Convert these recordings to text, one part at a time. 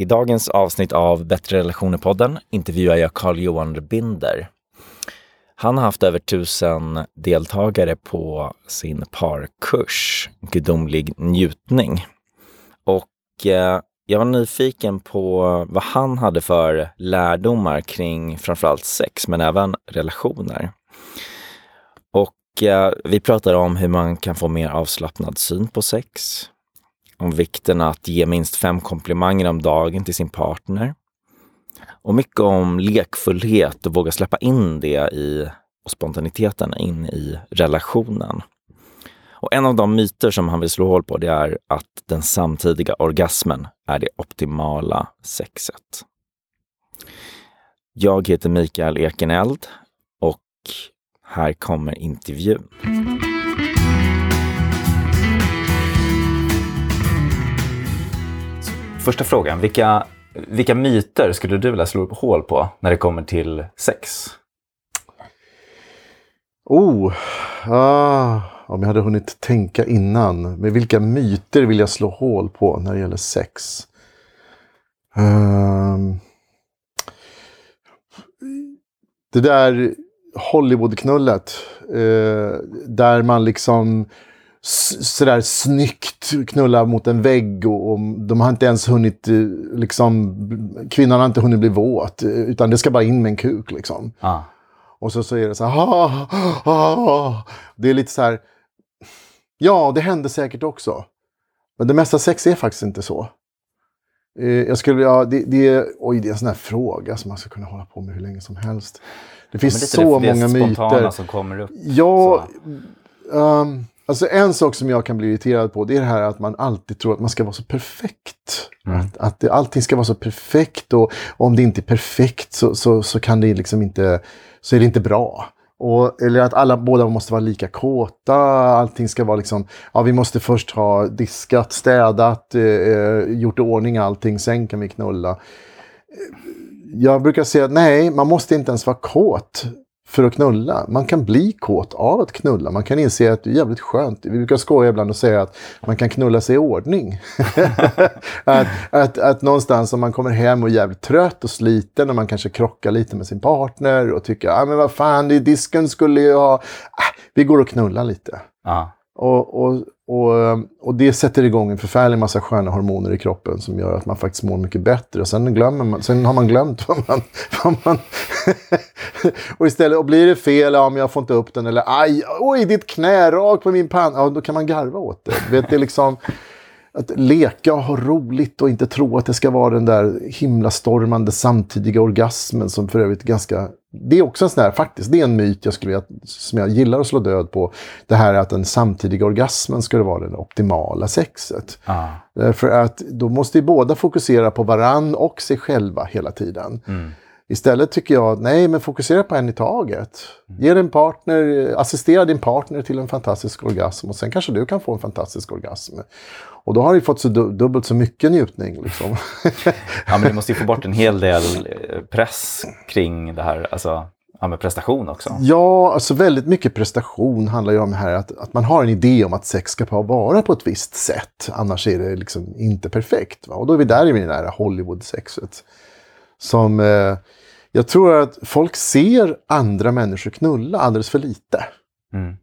I dagens avsnitt av Bättre relationer-podden intervjuar jag Carl-Johan Binder. Han har haft över tusen deltagare på sin parkurs Gudomlig njutning. Och eh, jag var nyfiken på vad han hade för lärdomar kring framförallt sex, men även relationer. Och eh, vi pratade om hur man kan få mer avslappnad syn på sex, om vikten att ge minst fem komplimanger om dagen till sin partner. Och mycket om lekfullhet och våga släppa in det i och spontaniteten in i relationen. Och en av de myter som han vill slå hål på det är att den samtidiga orgasmen är det optimala sexet. Jag heter Mikael Ekeneld och här kommer intervjun. Första frågan, vilka, vilka myter skulle du vilja slå hål på när det kommer till sex? Oh, ah, om jag hade hunnit tänka innan. Men vilka myter vill jag slå hål på när det gäller sex? Um, det där Hollywoodknullet. Eh, där man liksom sådär snyggt knullar mot en vägg och, och, de har inte ens hunnit, eh, liksom, kvinnan har inte hunnit bli våt, utan det ska bara in med en kuk liksom. Ah. Och så, så är det så här, ah, ah, det är lite så här, ja det händer säkert också. Men det mesta sex är faktiskt inte så. Eh, jag skulle, ja, det, det, oj, det är en sån här fråga som man ska kunna hålla på med hur länge som helst. Det finns ja, det så det, många myter. som kommer upp. Ja, Alltså en sak som jag kan bli irriterad på det är det här att man alltid tror att man ska vara så perfekt. Mm. Att, att det, allting ska vara så perfekt och, och om det inte är perfekt så, så, så, kan det liksom inte, så är det inte bra. Och, eller att alla båda måste vara lika kåta, allting ska vara liksom, ja vi måste först ha diskat, städat, eh, eh gjort i ordning allting, sen kan vi knulla. Jag brukar säga att nej, man måste inte ens vara kåt för att knulla. Man kan bli kåt av att knulla. Man kan inse att det är jävligt skönt. Vi brukar skoja ibland och säga att man kan knulla sig i ordning. att, att, att någonstans om man kommer hem och är jävligt trött och sliten och man kanske krockar lite med sin partner och tycker ah, men vad fan, disken skulle jag ha... Ah, vi går och knullar lite. Ah. Och, och, och, ehm, och det sätter igång en förfärlig massa sköna hormoner i kroppen som gör att man faktiskt mår mycket bättre. Och sen, glömmer man, sen har man glömt vad man... Vad man och istället, och blir det fel, ja men jag får inte upp den. Eller aj, oj ditt knä rakt på min panna. Ja, då kan man garva åt det. Vet, det är liksom att leka och ha roligt och inte tro att det ska vara den där himlastormande samtidiga orgasmen som för övrigt ganska... Det är också en sån här, faktiskt, det är en myt jag skulle, som jag gillar att slå död på. Det här att den samtidiga orgasmen skulle vara det optimala sexet. Ah. För att då måste ju båda fokusera på varann och sig själva hela tiden. Mm. Istället tycker jag, nej men fokusera på en i taget. Ge din partner, assistera din partner till en fantastisk orgasm och sen kanske du kan få en fantastisk orgasm. Och då har du fått så dubbelt så mycket njutning. Liksom. ja men du måste ju få bort en hel del eh, press kring det här, alltså ja, med prestation också. Ja, alltså väldigt mycket prestation handlar ju om här att, att man har en idé om att sex ska vara på ett visst sätt. Annars är det liksom inte perfekt. Va? Och då är vi där i det här Hollywood-sexet. Som... Eh, jag tror att folk ser andra människor knulla alldeles för lite. Mm.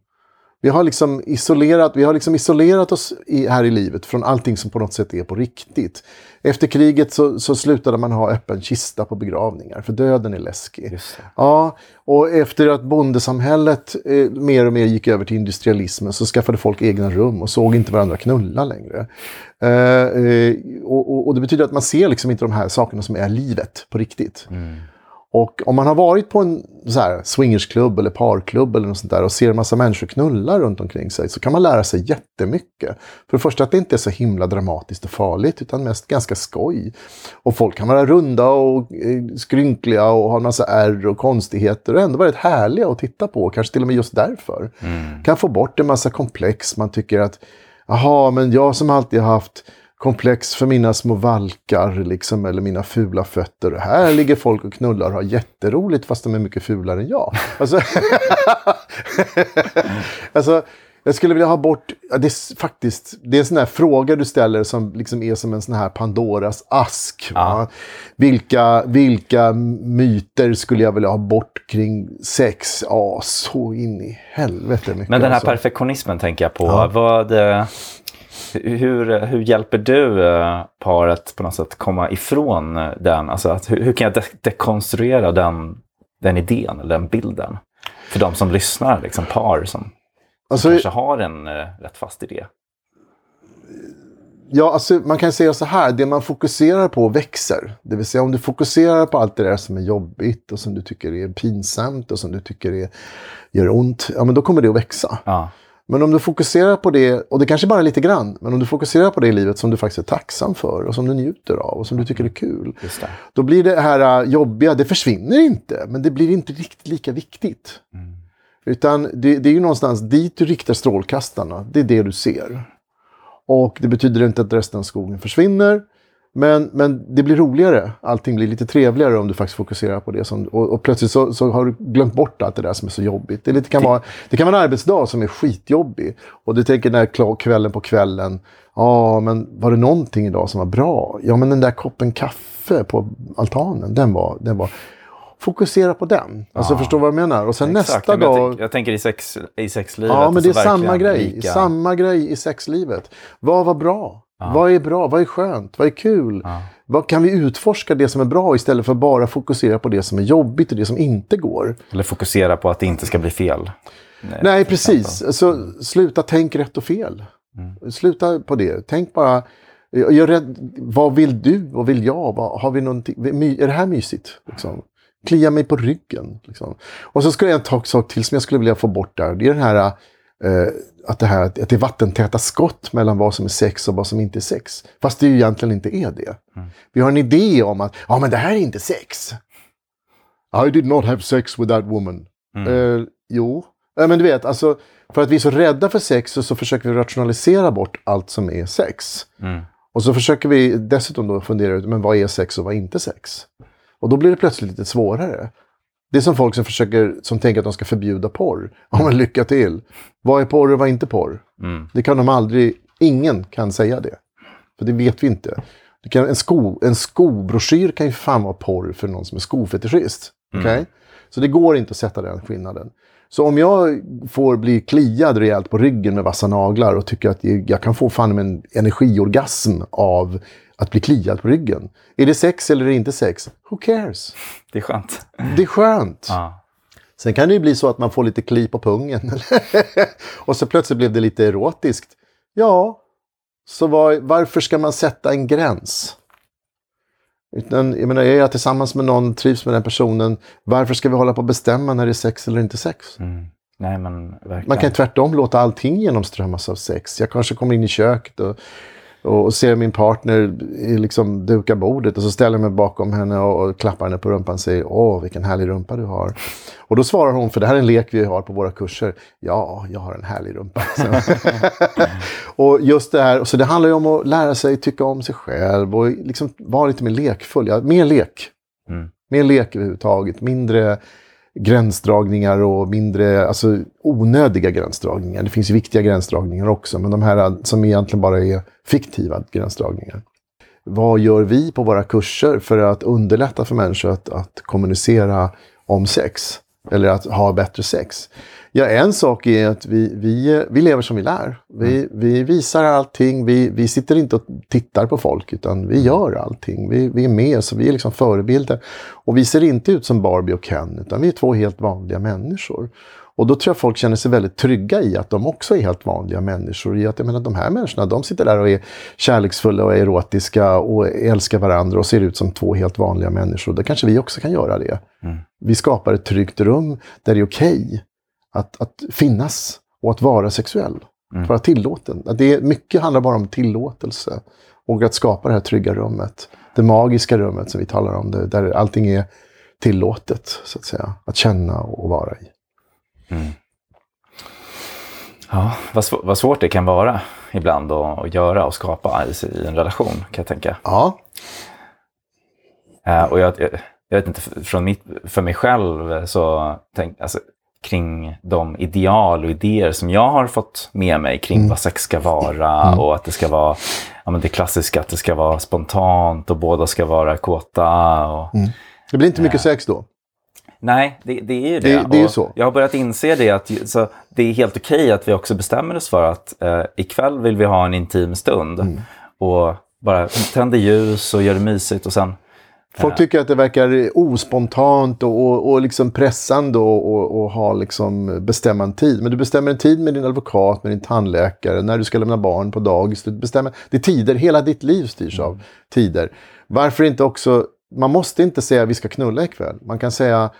Vi har liksom isolerat, vi har liksom isolerat oss i, här i livet från allting som på något sätt är på riktigt. Efter kriget så, så slutade man ha öppen kista på begravningar, för döden är läskig. Ja, och efter att bondesamhället eh, mer och mer gick över till industrialismen så skaffade folk egna rum och såg inte varandra knulla längre. Eh, eh, och, och, och, det betyder att man ser liksom inte de här sakerna som är livet på riktigt. Mm. Och om man har varit på en så här, swingersklubb eller parklubb eller något sånt där och ser en massa människor knulla runt omkring sig så kan man lära sig jättemycket. För det första att det inte är så himla dramatiskt och farligt utan mest ganska skoj. Och folk kan vara runda och eh, skrynkliga och ha en massa ärr och konstigheter och ändå rätt härliga att titta på. Kanske till och med just därför. Mm. Kan få bort en massa komplex. Man tycker att, jaha, men jag som alltid har haft komplex för mina små valkar liksom, eller mina fula fötter. Här ligger folk och knullar och har jätteroligt fast de är mycket fulare än jag. Alltså, alltså Jag skulle vilja ha bort, ja, det är faktiskt, det är en sån här fråga du ställer som liksom är som en sån här Pandoras ask. Ja. Vilka, vilka myter skulle jag vilja ha bort kring sex? Ja, så in i helvete mycket. Men den här alltså. perfektionismen tänker jag på. Ja. Vad, eh, hur, hur hjälper du eh, paret på något sätt komma ifrån den? Alltså att, hur, hur kan jag de dekonstruera den, den idén eller den bilden? För de som lyssnar, liksom par som Alltså, kanske har en eh, rätt fast idé. Ja, alltså, man kan säga så här, det man fokuserar på växer. Det vill säga om du fokuserar på allt det där som är jobbigt och som du tycker är pinsamt och som du tycker är, gör ont, ja men då kommer det att växa. Ja, Men om du fokuserar på det, och det kanske bara är lite grann, men om du fokuserar på det i livet som du faktiskt är tacksam för och som du njuter av och som du tycker är kul. Då blir det här äh, jobbiga, det försvinner inte, men det blir inte riktigt lika viktigt. Utan det, det är ju någonstans dit du riktar strålkastarna, det är det du ser. Och det betyder inte att resten av skogen försvinner. Men, men det blir roligare, allting blir lite trevligare om du faktiskt fokuserar på det. Som, och, och plötsligt så, så har du glömt bort allt det där som är så jobbigt. Det, lite, kan vara, det kan vara en arbetsdag som är skitjobbig. Och du tänker den kla- kvällen på kvällen. Ja, men var det någonting idag som var bra? Ja, men den där koppen kaffe på altanen, den var... Den var Fokusera på den. Alltså Ja. förstår vad jag menar? Och sen Exakt. nästa Men jag, dag... tänk, jag tänker i, sex, i sexlivet. Ja, men det är samma grej. lika- Samma grej i sexlivet. Vad var bra? Vad är bra? Vad är skönt? Vad är kul? Ja. Vad kan vi utforska det som är bra istället för bara fokusera på det som är jobbigt och det som inte går? Eller fokusera på att det inte ska bli fel. Nej, till precis. Så, sluta tänk rätt och fel. Mm. Sluta på det. Tänk bara, jag rädd, vad vill du? Vad vill jag? Vad, har vi är det här mysigt? Liksom? Klia mig på ryggen. Liksom. Och så skulle jag en ta- sak till som jag skulle vilja få bort där. Det är den här, eh, att, det här att det är vattentäta skott mellan vad som är sex och vad som inte är sex. Fast det ju egentligen inte är det. Vi har en idé om att ja, men det här är inte sex. I did not have sex with that woman. Eh, jo, Eh, men du vet, alltså, för att vi är så rädda för sex så, så försöker vi rationalisera bort allt som är sex. Mm. Och så försöker vi dessutom då fundera ut, men vad är sex och vad är inte sex? Och då blir det plötsligt lite svårare. Det är som folk som försöker, som tänker att de ska förbjuda porr. Ja, men lycka till. Vad är porr och vad är inte porr? Mm. Det kan de aldrig, ingen kan säga det. För det vet vi inte. Det kan, en, sko, en skobroschyr kan ju fan vara porr för någon som är skofetischist. Okej? Så det går inte att sätta den skillnaden. Så om jag får bli kliad rejält på ryggen med vassa naglar och tycker att jag kan få fan en energiorgasm av att bli kliad på ryggen. Är det sex eller är det inte sex? Who cares? Det är skönt. Det är skönt. Ja. Sen kan det ju bli så att man får lite kli på pungen. och så plötsligt blev det lite erotiskt. Ja, så var, varför ska man sätta en gräns? Utan, jag menar, är jag tillsammans med någon, trivs med den personen, varför ska vi hålla på att bestämma när det är sex eller inte sex? Mm. Nej, men verkligen. Man kan tvärtom låta allting genomströmmas av sex. Jag kanske kommer in i köket och, och ser min partner liksom duka bordet och så ställer jag mig bakom henne och, och klappar henne på rumpan och säger Åh, vilken härlig rumpa du har. Och då svarar hon, för det här är en lek vi har på våra kurser, Ja, jag har en härlig rumpa. Och just det här, så det handlar ju om att lära sig tycka om sig själv och liksom vara lite mer lekfull. Ja, mer lek. Mm. Mer lek överhuvudtaget. Mindre gränsdragningar och mindre alltså, onödiga gränsdragningar. Det finns ju viktiga gränsdragningar också, men de här som egentligen bara är fiktiva gränsdragningar. Vad gör vi på våra kurser för att underlätta för människor att, att kommunicera om sex? Eller att ha bättre sex? Ja, en sak är att vi, vi, vi lever som vi lär. Vi, vi visar allting. Vi, vi sitter inte och tittar på folk, utan vi gör allting. Vi, vi är med, så vi är liksom förebilder. Och vi ser inte ut som Barbie och Ken, utan vi är två helt vanliga människor. Och då tror jag folk känner sig väldigt trygga i att de också är helt vanliga människor. I att jag menar, de här människorna, de sitter där och är kärleksfulla och erotiska och älskar varandra och ser ut som två helt vanliga människor. Då kanske vi också kan göra det. Vi skapar ett tryggt rum där det är okej att, att finnas och att vara sexuell. Att vara tillåten. Att det är, mycket handlar bara om tillåtelse. Och att skapa det här trygga rummet. Det magiska rummet som vi talar om. Där allting är tillåtet, så att säga. Att känna och vara i. Ja, vad, sv- vad svårt det kan vara ibland att, att göra och skapa i, en relation, kan jag tänka. Ja, Eh, och jag, jag, jag vet inte, från mitt, för mig själv så tänk, alltså, kring de ideal och idéer som jag har fått med mig kring Mm. vad sex ska vara och att det ska vara ja, men det klassiska att det ska vara spontant och båda ska vara kåta. Och, Det blir inte mycket sex då. Nej, det, det är ju det. Det- det är ju så. Jag har börjat inse det att så det är helt okej att vi också bestämmer oss för att eh, ikväll vill vi ha en intim stund. Mm. Och bara tänder ljus och gör det mysigt och sen... Folk tycker att det verkar ospontant och, och, och liksom pressande och, och, och ha liksom bestämma en tid. Men du bestämmer en tid med din advokat, med din tandläkare, när du ska lämna barn på dagis. Du bestämmer, det är tider, hela ditt liv styrs av tider. Varför inte också, man måste inte säga vi ska knulla ikväll. Man kan säga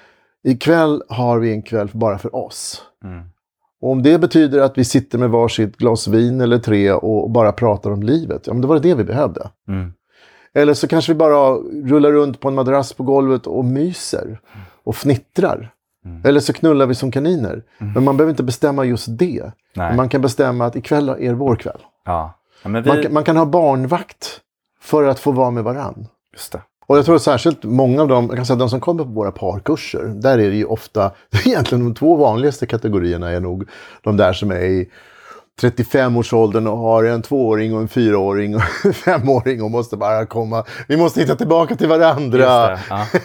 ikväll har vi en kväll bara för oss. Mm. Och om det betyder att vi sitter med varsitt glas vin eller tre och bara pratar om livet, ja men då var det det vi behövde. Mm. Eller så kanske vi bara rullar runt på en madrass på golvet och myser och fnittrar. Mm. Eller så knullar vi som kaniner. Men man behöver inte bestämma just det. Man kan bestämma att ikväll är vår kväll. Ja. ja, vi... Man kan, man kan ha barnvakt för att få vara med varann. Just det. Och jag tror särskilt många av dem, jag kan säga de som kommer på våra parkurser, där är det ju ofta, egentligen de två vanligaste kategorierna är nog de där som är i 35-årsåldern och har en tvååring och en fyraåring och en femåring och måste bara komma, vi måste hitta tillbaka till varandra. Det. Ja.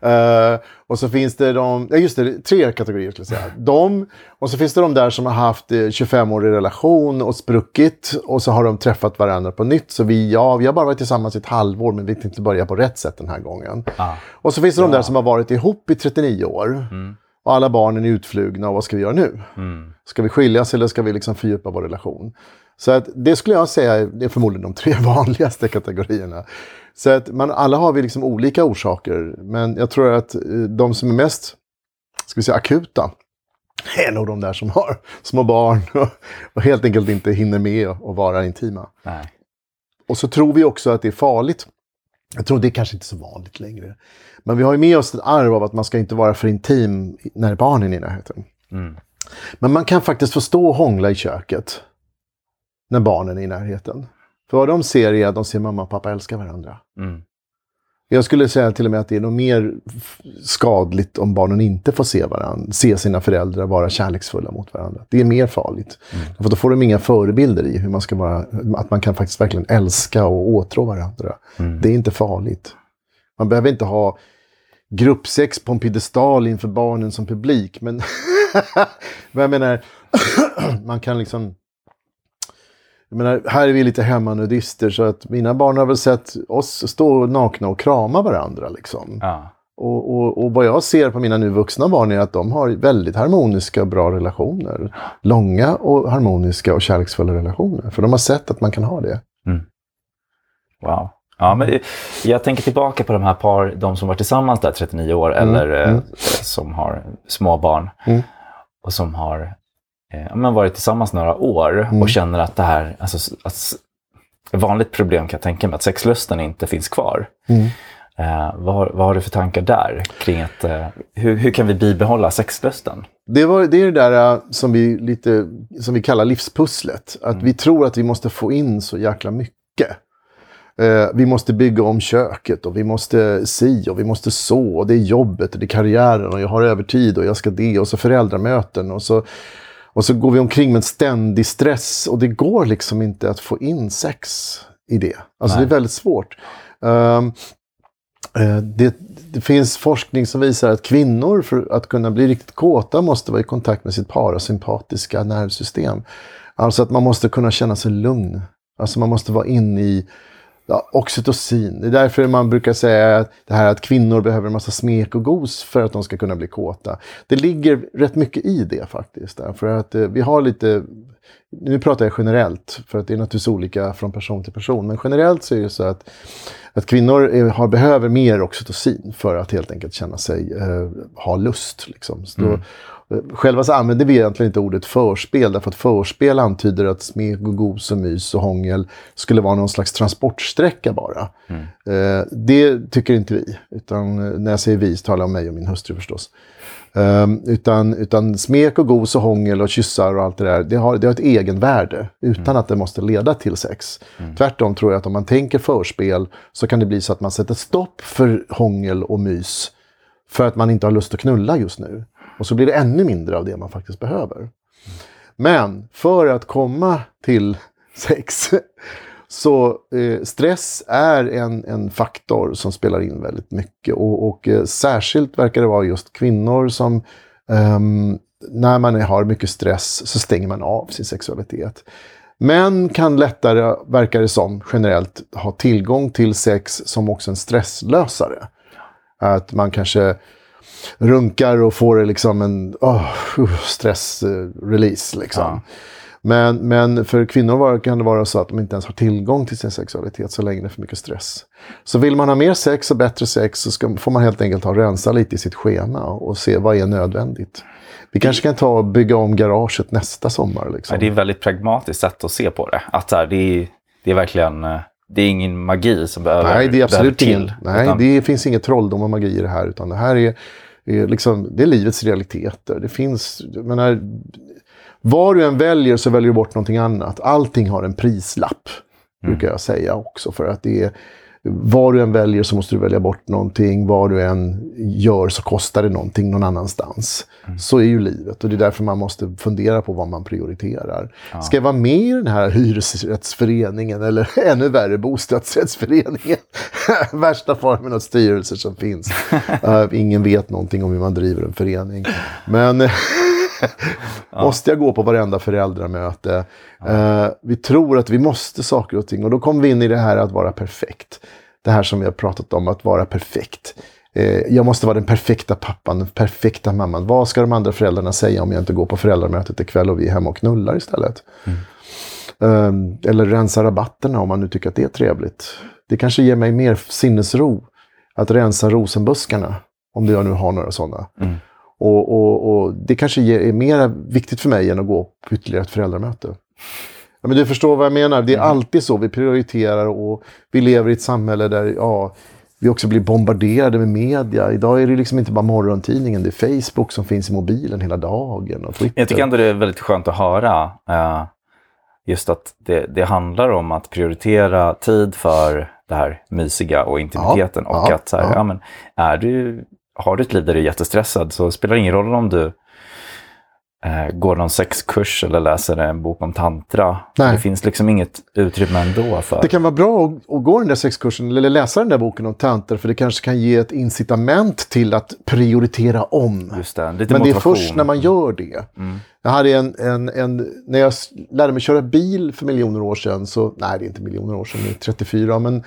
Eh, och så finns det de, ja just det, tre kategorier skulle jag säga. De, och så finns det de där som har haft eh, 25-årig relation och spruckit och så har de träffat varandra på nytt. Så vi, ja, vi har bara varit tillsammans i ett halvår men vi tänkte börja på rätt sätt den här gången. Ja. Och så finns det de där som har varit ihop i 39 år. Och alla barnen är utflugna och vad ska vi göra nu? Mm. Ska vi skiljas eller ska vi liksom fördjupa vår relation? Så att det skulle jag säga är- förmodligen de tre vanligaste kategorierna. Så att man, alla har vi liksom olika orsaker. Men jag tror att eh, de som är mest ska vi säga, akuta är nog de där som har små barn och, och helt enkelt inte hinner med att vara intima. Nej. Och så tror vi också att det är farligt. Jag tror det är kanske inte så vanligt längre. Men vi har ju med oss ett arv av att man ska inte vara för intim när barnen är i närheten. Mm. Men man kan faktiskt få stå och hångla i köket när barnen är i närheten. För vad de ser är att de ser mamma och pappa älska varandra. Mm. Jag skulle säga till och med att det är nog mer skadligt om barnen inte får se varandra, se sina föräldrar vara kärleksfulla mot varandra. Det är mer farligt. För då får de inga förebilder i hur man ska vara, att man kan faktiskt verkligen älska och åtrå varandra. Det är inte farligt. Man behöver inte ha gruppsex på en piedestal inför barnen som publik. Men, men jag menar, man kan liksom... Jag menar, här är vi lite hemmanudister så att mina barn har väl sett oss stå nakna och krama varandra. Liksom. Ja. Och, och, och vad jag ser på mina nu vuxna barn är att de har väldigt harmoniska och bra relationer. Långa och harmoniska och kärleksfulla relationer. För de har sett att man kan ha det. Wow. Ja, men jag tänker tillbaka på de här par, de som var tillsammans där 39 år eller eh, som har små barn Mm. och som har eh, men varit tillsammans några år och känner att det här, alltså, att, ett vanligt problem kan jag tänka mig, att sexlusten inte finns kvar. Mm. Eh, vad, har- vad har du för tankar där kring att, eh, hur, hur kan vi bibehålla sexlusten? Det, var, det är det där äh, som vi, lite, som vi kallar livspusslet. Att vi tror att vi måste få in så jäkla mycket. Eh, vi måste bygga om köket och vi måste si och vi måste så. Och det är jobbet och det är karriären och jag har övertid och jag ska det. Och så föräldramöten och så, och så går vi omkring med en ständig stress. Och det går liksom inte att få in sex i det. Alltså det är väldigt svårt. Eh, Det, det finns forskning som visar att kvinnor för att kunna bli riktigt kåta måste vara i kontakt med sitt parasympatiska nervsystem. Alltså att man måste kunna känna sig lugn. Alltså man måste vara inne i ja, oxytocin. Det är därför man brukar säga att det här att kvinnor behöver en massa smek och gos för att de ska kunna bli kåta. Det ligger rätt mycket i det faktiskt. För att eh, vi har lite, nu pratar jag generellt, för att det är naturligtvis olika från person till person. Men generellt så är det så att, att kvinnor är, har, behöver mer oxytocin för att helt enkelt känna sig, eh, ha lust. Liksom. Så då, mm. Själva så använder vi egentligen inte ordet förspel, därför att förspel antyder att smek och gos och mys och hångel skulle vara någon slags transportsträcka bara. Eh, det tycker inte vi, utan eh, när jag säger vi så talar jag om mig och min hustru förstås. Um, utan, utan smek och gos och hångel och kyssar och allt det där, det har, det har ett egenvärde utan att det måste leda till sex. Tvärtom tror jag att om man tänker förspel så kan det bli så att man sätter stopp för hångel och mys för att man inte har lust att knulla just nu. Och så blir det ännu mindre av det man faktiskt behöver. Men för att komma till sex så eh, stress är en, en faktor som spelar in väldigt mycket. Och, och eh, särskilt verkar det vara just kvinnor som ehm, när man har mycket stress så stänger man av sin sexualitet. Män kan lättare, verkar det som, generellt ha tillgång till sex som också en stresslösare. Att man kanske runkar och får liksom en oh, stressrelease. Liksom. Ja. Men, men för kvinnor kan det vara så att de inte ens har tillgång till sin sexualitet så länge det är för mycket stress. Så vill man ha mer sex och bättre sex så ska, får man helt enkelt ha rensa lite i sitt schema och se vad är nödvändigt. Vi kanske kan ta och bygga om garaget nästa sommar. Liksom. Ja, det är ett väldigt pragmatiskt sätt att se på det. Att här, det, är, det är verkligen eh, det är ingen magi som behöver Nej, det är absolut till. Ingen, nej, utan... det finns inget trolldom och magi i det här. Utan det här är, är, liksom, det är livets realiteter. Det finns, menar, vad du än väljer så väljer du bort någonting annat. Allting har en prislapp, mm. brukar jag säga också. För att det är, vad du än väljer så måste du välja bort någonting. Vad du än gör så kostar det någonting någon annanstans. Mm. Så är ju livet och det är därför man måste fundera på vad man prioriterar. Ja. Ska jag vara med i den här hyresrättsföreningen eller ännu värre bostadsrättsföreningen? Värsta formen av styrelser som finns. uh, ingen vet någonting om hur man driver en förening. Men måste jag gå på varenda föräldramöte? Uh, vi tror att vi måste saker och ting och då kommer vi in i det här att vara perfekt. Det här som vi har pratat om, att vara perfekt. Uh, jag måste vara den perfekta pappan, den perfekta mamman. Vad ska de andra föräldrarna säga om jag inte går på föräldramötet ikväll och vi är hemma och knullar istället? Mm. Uh, eller rensa rabatterna om man nu tycker att det är trevligt. Det kanske ger mig mer sinnesro att rensa rosenbuskarna, om jag nu har några sådana. Mm. Och, och, och, det kanske är mer viktigt för mig än att gå på ytterligare ett föräldramöte. Ja, men du förstår vad jag menar. Det är mm. alltid så. Vi prioriterar och vi lever i ett samhälle där ja, vi också blir bombarderade med media. Idag är det liksom inte bara morgontidningen, det är Facebook som finns i mobilen hela dagen. Och Twitter. Jag tycker ändå det är väldigt skönt att höra. Uh, just att det, det, handlar om att prioritera tid för det här mysiga och intimiteten. Ja, och ja, att så här, ja. men, är du har du ett liv där du är jättestressad så spelar det ingen roll om du eh, går någon sexkurs eller läser en bok om tantra. Nej. Det finns liksom inget utrymme ändå för... Det kan vara bra att, att gå den där sexkursen eller läsa den där boken om tantra för det kanske kan ge ett incitament till att prioritera om. Just det, lite Men motivation. det är först när man gör det. Mm. Jag hade en, en, en, när jag lärde mig köra bil för miljoner år sedan, så, nej det är inte miljoner år sedan, det är 34, men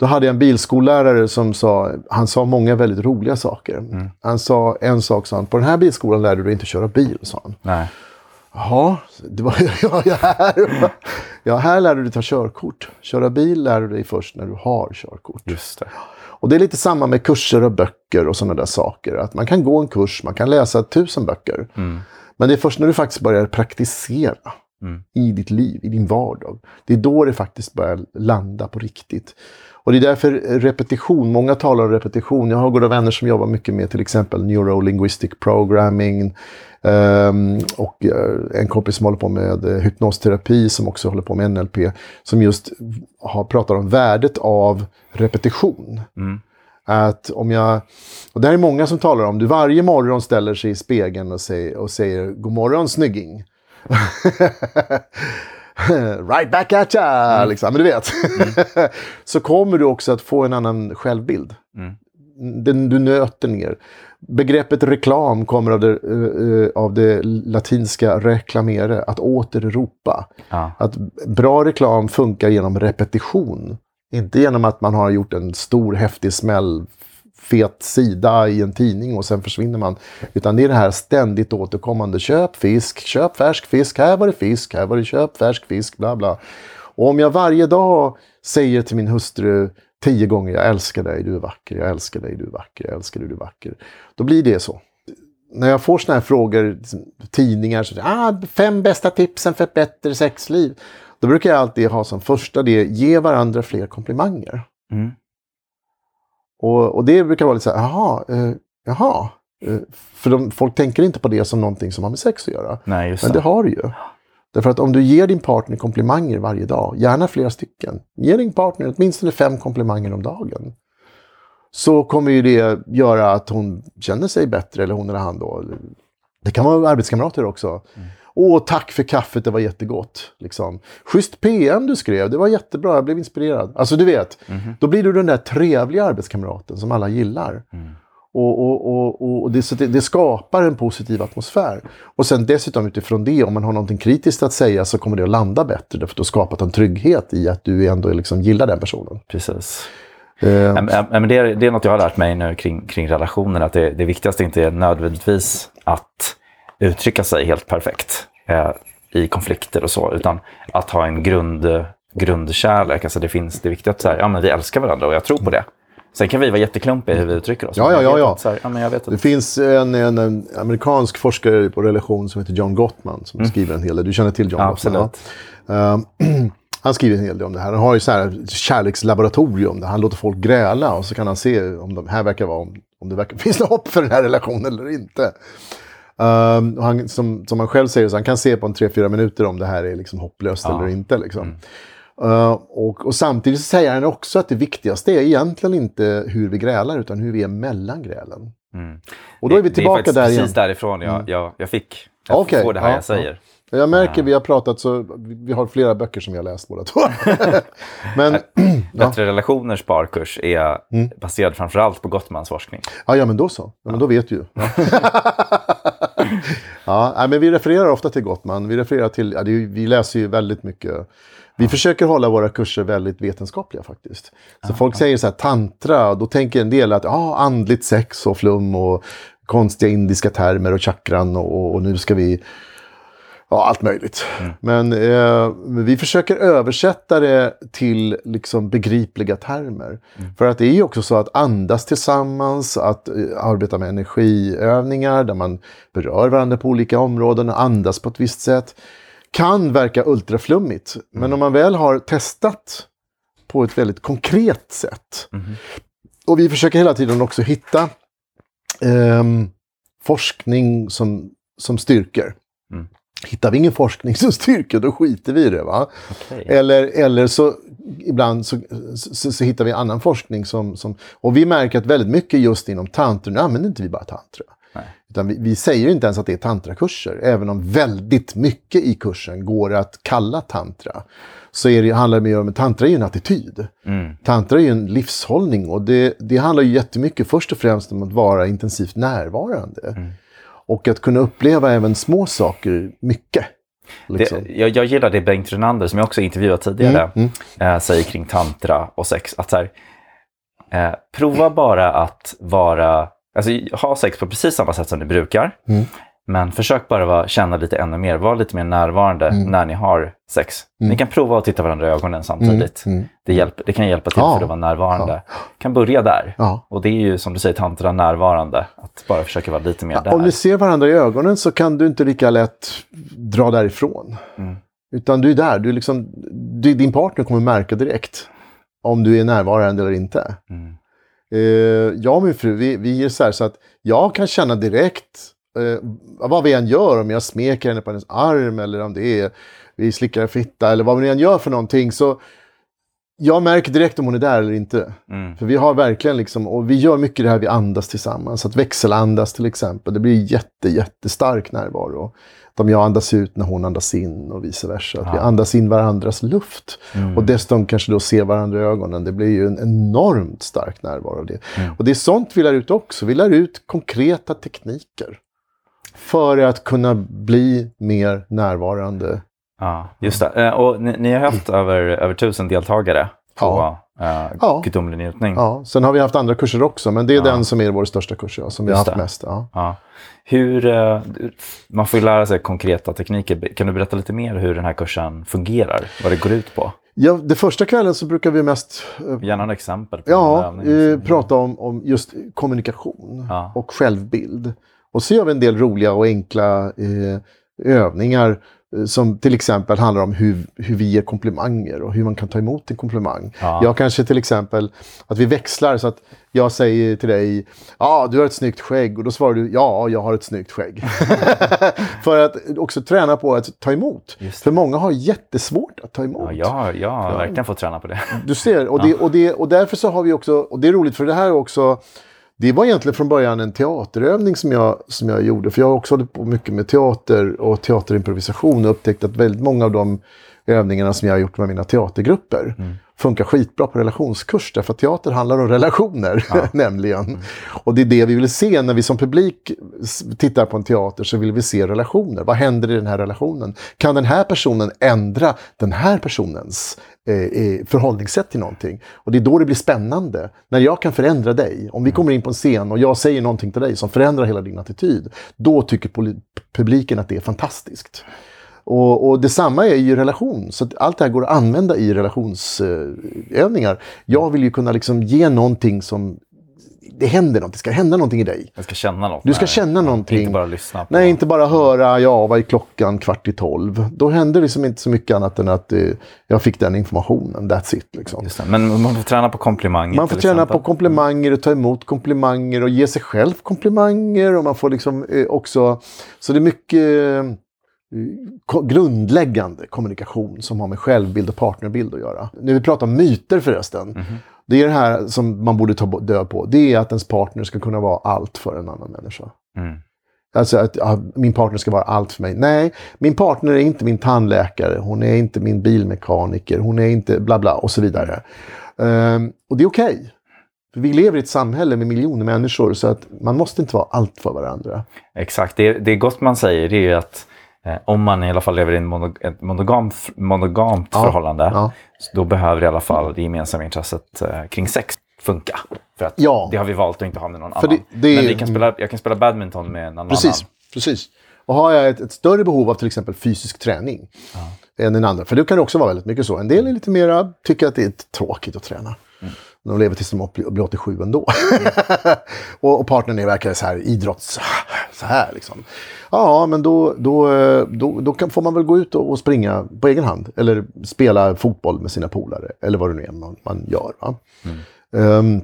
då hade jag en bilskollärare som sa, han sa många väldigt roliga saker. Mm. Han sa en sak, sa han, på den här bilskolan lärde du dig inte köra bil, sa han. Nej. Jaha, det var ja, ja, här. ja, här lär du dig ta körkort. Köra bil lär du dig först när du har körkort. Just det. Och det är lite samma med kurser och böcker och sådana där saker. Att man kan gå en kurs, man kan läsa tusen böcker. Mm. Men det är först när du faktiskt börjar praktisera mm. i ditt liv, i din vardag. Det är då det faktiskt börjar landa på riktigt. Och det är därför repetition, många talar om repetition. Jag har goda vänner som jobbar mycket med till exempel neurolinguistic programming. Um, och uh, en kompis som håller på med uh, hypnosterapi som också håller på med NLP. Som just har, pratar om värdet av repetition. Mm. Att om jag, och det här är många som talar om, du varje morgon ställer sig i spegeln och säger, och säger God morgon snygging. right back at ya! Mm. Liksom. Men du vet. Mm. så kommer du också att få en annan självbild. Mm. Den, du nöter ner. Begreppet reklam kommer av det, uh, av det latinska reklamere, att återropa. Ja. Att bra reklam funkar genom repetition. Inte genom att man har gjort en stor häftig smäll fet sida i en tidning och sen försvinner man. Utan det är det här ständigt återkommande. Köp fisk, köp färsk fisk, här var det fisk, här var det köp färsk fisk, bla bla. Och om jag varje dag säger till min hustru tio gånger jag älskar dig, du är vacker, jag älskar dig, du är vacker, jag älskar dig, du är vacker. Då blir det så. När jag får såna här frågor, liksom, tidningar, så, ah, fem bästa tipsen för ett bättre sexliv. Då brukar jag alltid ha som första det, ge varandra fler komplimanger. Mm. Och, och det brukar vara lite så här, jaha, eh, jaha. Eh, för de, folk tänker inte på det som någonting som har med sex att göra. Nej, just Men det har det ju. Därför att om du ger din partner komplimanger varje dag, gärna flera stycken. Ge din partner åtminstone fem komplimanger om dagen. Så kommer ju det göra att hon känner sig bättre, eller hon eller han då. Det kan vara arbetskamrater också. Mm. Åh, tack för kaffet, det var jättegott. Liksom. Schysst PM du skrev, det var jättebra, jag blev inspirerad. Alltså du vet, mm. då blir du den där trevliga arbetskamraten som alla gillar. Mm. Och, och, och, och det, det, skapar en positiv atmosfär. Och sen dessutom utifrån det, om man har någonting kritiskt att säga så kommer det att landa bättre. Därför att du har skapat en trygghet i att du ändå liksom gillar den personen. Precis. Uh, men det, är, det är något jag har lärt mig nu kring, kring relationer. Att det, det viktigaste inte är nödvändigtvis att uttrycka sig helt perfekt eh, i konflikter och så. Utan att ha en grund, grundkärlek. Alltså det, finns, det är viktigt att så här, ja, men vi älskar varandra och jag tror på det. Sen kan vi vara jätteklumpiga i hur vi uttrycker oss. Ja, ja, ja. ja. Här, ja men jag vet det finns en, en, amerikansk forskare på relation som heter John Gottman som mm. skriver en hel del. Du känner till John ja, Gottman? Absolut. Ja? Uh, han skriver en hel del om det här. Han har ju så här kärlekslaboratorium där han låter folk gräla och så kan han se om de här verkar vara, om, om det verkar, finns något hopp för den här relationen eller inte. Um, och han, som, som han själv säger, så han kan se på en 3-4 minuter om det här är liksom hopplöst ja. eller inte. Liksom. Mm. Uh, och, och, samtidigt säger han också att det viktigaste är egentligen inte hur vi grälar utan hur vi är mellan grälen. Mm. Och då är vi tillbaka det, det är där igen. precis därifrån jag, mm. jag, jag fick. Jag okay. får det här ja, jag säger. Ja. Jag märker, vi har pratat så, vi har flera böcker som har läst båda två. men, Bättre ja. relationer sparkurs är mm. baserad framförallt på Gottmans forskning. Ja, ja men då så. Ja, men då vet du ju. ja, men vi refererar ofta till Gottman. Vi, refererar till, ja, är, vi läser ju väldigt mycket vi försöker hålla våra kurser väldigt vetenskapliga faktiskt. Så ah, folk säger så här tantra, då tänker en del att ja, andligt sex och flum och konstiga indiska termer och chakran och, och nu ska vi Ja, allt möjligt. Mm. Men eh, vi försöker översätta det till liksom begripliga termer. Mm. För att det är ju också så att andas tillsammans, att eh, arbeta med energiövningar där man berör varandra på olika områden och andas på ett visst sätt kan verka ultraflummigt. Mm. Men om man väl har testat på ett väldigt konkret sätt. Mm. Och vi försöker hela tiden också hitta eh, forskning som, som styrker. Mm. Hittar vi ingen forskning som styrker, då skiter vi i det. Va? Okay. Eller, eller så ibland så, så, så, hittar vi annan forskning som, som... Och vi märker att väldigt mycket just inom tantra, nu använder inte vi bara tantra. Utan vi, vi, säger inte ens att det är tantrakurser, även om väldigt mycket i kursen går att kalla tantra. Så är det, handlar det mer om, tantra är ju en attityd. Mm. Tantra är ju en livshållning och det, det handlar ju jättemycket först och främst om att vara intensivt närvarande. Mm. Och att kunna uppleva även små saker mycket. Liksom. Det, jag, jag gillar det Bengt Renander, som jag också intervjuat tidigare, mm, mm. Äh, säger kring tantra och sex. Att så här, äh, prova bara att vara Alltså ha sex på precis samma sätt som ni brukar. Mm. Men försök bara vara, känna lite ännu mer, var lite mer närvarande mm. när ni har sex. Mm. Ni kan prova att titta varandra i ögonen samtidigt. Mm. mm. Det, hjälp, det kan hjälpa till ja. för att vara närvarande. Ja. kan börja där. Ja. Och det är ju som du säger, tantra närvarande. Att bara försöka vara lite mer där. Om ni ser varandra i ögonen så kan du inte lika lätt dra därifrån. Mm. Utan du är där, du liksom, du, din partner kommer märka direkt om du är närvarande eller inte. Mm. Eh, jag och min fru, vi, vi är så här så att jag kan känna direkt eh, vad vi än gör, om jag smeker henne på hennes arm eller om det är vi slickar fitta eller vad vi än gör för någonting. Så jag märker direkt om hon är där eller inte. Mm. För vi har verkligen liksom, och vi gör mycket det här vi andas tillsammans. Att växelandas till exempel. Det blir jätte, jättestark närvaro om jag andas ut när hon andas in och vice versa. Att ja. vi andas in varandras luft. Mm. Och dessutom kanske då ser varandra i ögonen. Det blir ju en enormt stark närvaro av det. Mm. Och det är sånt vi lär ut också. Vi lär ut konkreta tekniker. För att kunna bli mer närvarande. Ja, just det. Eh, och ni, ni har haft över, över tusen deltagare på ja. Uh, ja. gudomlig njutning. Ja, sen har vi haft andra kurser också, men det är ja. den som är vår största kurs, ja, som vi har haft mest. Ja. ja. Hur, uh, man får ju lära sig konkreta tekniker. Kan du berätta lite mer hur den här kursen fungerar? Vad det går ut på? Ja, det första kvällen så brukar vi mest... Uh, Gärna en exempel. På ja, prata om, om just kommunikation och självbild. Och så gör vi en del roliga och enkla övningar Eh, som till exempel handlar om hur, hur vi ger komplimanger och hur man kan ta emot en komplimang. Ja. Jag kanske till exempel, att vi växlar så att jag säger till dig, ja ah, du har ett snyggt skägg och då svarar du, ja jag har ett snyggt skägg. För att också träna på att ta emot. För många har jättesvårt att ta emot. Ja, jag, jag har verkligen fått träna på det. Du ser, och, det, och, det, och därför så har vi också, och det är roligt för det här är också det var egentligen från början en teaterövning som jag, som jag gjorde. För jag har också hållit på mycket med teater och teaterimprovisation och upptäckt att väldigt många av de övningarna som jag har gjort med mina teatergrupper mm funkar skitbra på relationskurs. Därför att teater handlar om relationer, ja. nämligen. Mm. Och det är det vi vill se när vi som publik tittar på en teater, så vill vi se relationer. Vad händer i den här relationen? Kan den här personen ändra den här personens eh, förhållningssätt till någonting? Och det är då det blir spännande. När jag kan förändra dig, om vi kommer in på en scen och jag säger någonting till dig som förändrar hela din attityd, då tycker publiken att det är fantastiskt. Och, och detsamma är ju relation, så allt det här går att använda i relationsövningar. Jag vill ju kunna liksom ge någonting som det händer något, det ska hända någonting i dig. Jag ska känna något. Du ska känna någonting. Inte bara lyssna. På Nej, inte bara höra, ja, vad är klockan kvart i tolv? Då händer liksom inte så mycket annat än att eh, jag fick den informationen, that's it. Liksom. Men man får träna på komplimanger. Man får träna exempel. på komplimanger och ta emot komplimanger och ge sig själv komplimanger. Och man får liksom eh, också, så det är mycket grundläggande kommunikation som har med självbild och partnerbild att göra. När vi pratar om myter förresten, mm -hmm. det är det här som man borde ta död på. Det är att ens partner ska kunna vara allt för en annan människa. Mm. Alltså att ja, min partner ska vara allt för mig. Nej, min partner är inte min tandläkare, hon är inte min bilmekaniker, hon är inte bla bla och så vidare. Um, och det är okej. Okay. vi lever i ett samhälle med miljoner människor så att man måste inte vara allt för varandra. Exakt, det, det gott man säger det är ju att om man i alla fall lever i monog ett monogam, monogamt ja, förhållande, ja. då behöver i alla fall det gemensamma intresset eh, kring sex funka. För att ja. det har vi valt att inte ha med någon För annan. Det, det Men vi kan spela, jag kan spela badminton med någon precis, annan. Precis. Och har jag ett, ett, större behov av till exempel fysisk träning ja. än den andra, för det kan det också vara väldigt mycket så. En del är lite mera, tycker att det är tråkigt att träna. Mm. De lever tills de blir 87 ändå. Mm. och, och partnern är verkligen så här idrotts... Så här liksom. Ja, men då, då, då, då kan, får man väl gå ut och, och, springa på egen hand. Eller spela fotboll med sina polare. Eller vad det nu är man, man gör. Va? Mm. Um,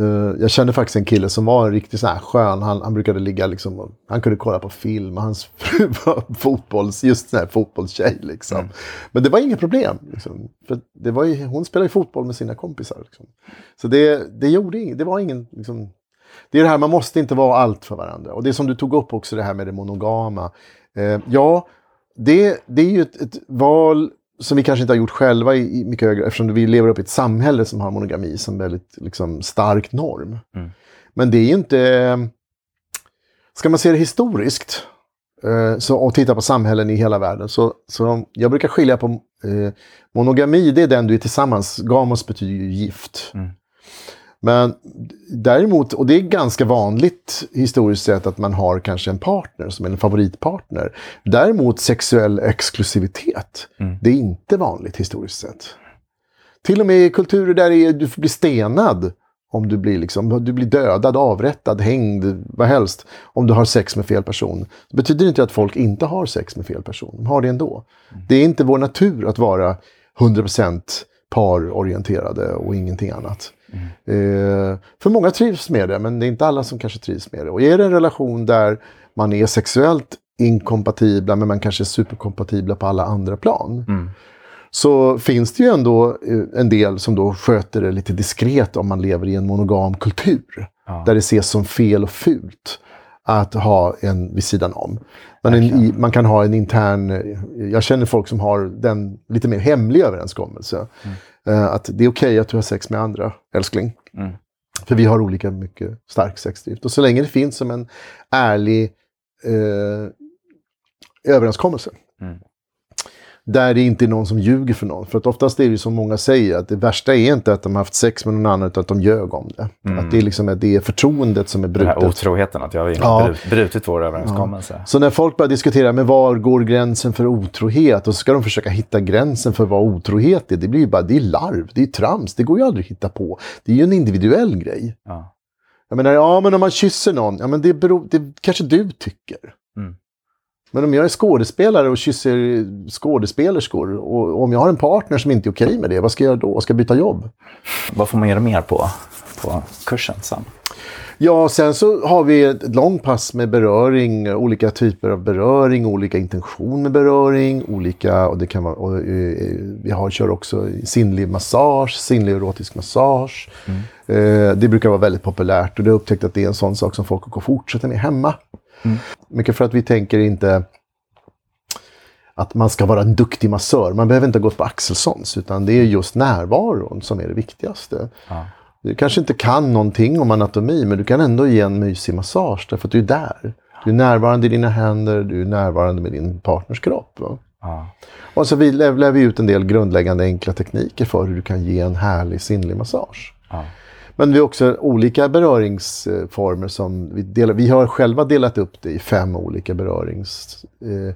Uh, jag kände faktiskt en kille som var riktigt så här skön. Han, han brukade ligga liksom, och, han kunde kolla på film. Hans fru var fotbolls, just sån här fotbollstjej liksom. Mm. Men det var inget problem. Liksom, för det var ju, hon spelade fotboll med sina kompisar. Liksom. Så det, det gjorde inget, det var ingen, liksom, det är det här, man måste inte vara allt för varandra. Och det som du tog upp också, det här med det monogama. Eh, ja, det, det är ju ett, ett, val som vi kanske inte har gjort själva i, i mycket högre, eftersom vi lever upp i ett samhälle som har monogami som väldigt liksom, stark norm. Mm. Men det är ju inte... Ska man se det historiskt eh, så, och titta på samhällen i hela världen, så, så jag brukar skilja på eh, monogami, det är den du är tillsammans. Gamos betyder ju gift. Mm. Men däremot, och det är ganska vanligt historiskt sett att man har kanske en partner som är en favoritpartner. Däremot sexuell exklusivitet, mm. det är inte vanligt historiskt sett. Till och med i kulturer där du blir stenad om du blir, liksom, du blir dödad, avrättad, hängd, vad helst, om du har sex med fel person. Det betyder inte att folk inte har sex med fel person. De har det ändå. Mm. Det är inte vår natur att vara 100% parorienterade och ingenting annat. Mm. Eh, för många trivs med det, men det är inte alla som kanske trivs med det. Och är det en relation där man är sexuellt inkompatibla, men man kanske är superkompatibla på alla andra plan. Mm. Så finns det ju ändå eh, en del som då sköter det lite diskret om man lever i en monogam kultur. Ja. Där det ses som fel och fult att ha en vid sidan om. Men en, man kan ha en intern, jag känner folk som har den lite mer hemlig överenskommelse. Mm. Uh, att det är okej okay att du har sex med andra, älskling. Mm. För vi har olika mycket stark sexdrift. Och så länge det finns som en ärlig uh, överenskommelse. Mm där det inte är någon som ljuger för någon. För att oftast är det som många säger, att det värsta är inte att de har haft sex med någon annan, utan att de ljög om det. Mm. Att det är, liksom, det är förtroendet som är brutet. Den här otroheten, att jag har ja. brutit vår överenskommelse. Ja. Så när folk börjar diskutera, men var går gränsen för otrohet? Och så ska de försöka hitta gränsen för vad otrohet är. Det blir ju bara, det är larv, det är trams, det går ju aldrig att hitta på. Det är ju en individuell grej. Ja. Jag menar, ja men om man kysser någon, ja men det, beror, det kanske du tycker. Mm. Men om jag är skådespelare och kysser skådespelerskor och om jag har en partner som inte är okej med det, vad ska jag göra då? Ska jag byta jobb? Vad får man göra mer på, på kursen sen? Ja, sen så har vi ett långt pass med beröring, olika typer av beröring, olika intention med beröring, olika, och det kan vara, och, eh, vi har, kör också sinnlig massage, sinnlig erotisk massage. Mm. Eh, det brukar vara väldigt populärt och det har upptäckt att det är en sån sak som folk kan fortsätta med hemma. Mm. Mycket för att vi tänker inte att man ska vara en duktig massör. Man behöver inte ha gått på Axelssons, utan det är just närvaron som är det viktigaste. Ja. Du kanske inte kan någonting om anatomi, men du kan ändå ge en mysig massage därför att du är där. Du är närvarande i dina händer, du är närvarande med din partners kropp. Ja. Och så vi lär vi ut en del grundläggande enkla tekniker för hur du kan ge en härlig sinnlig massage. Ja. Men vi har också olika beröringsformer som vi delar. Vi har själva delat upp det i fem olika berörings... Eh,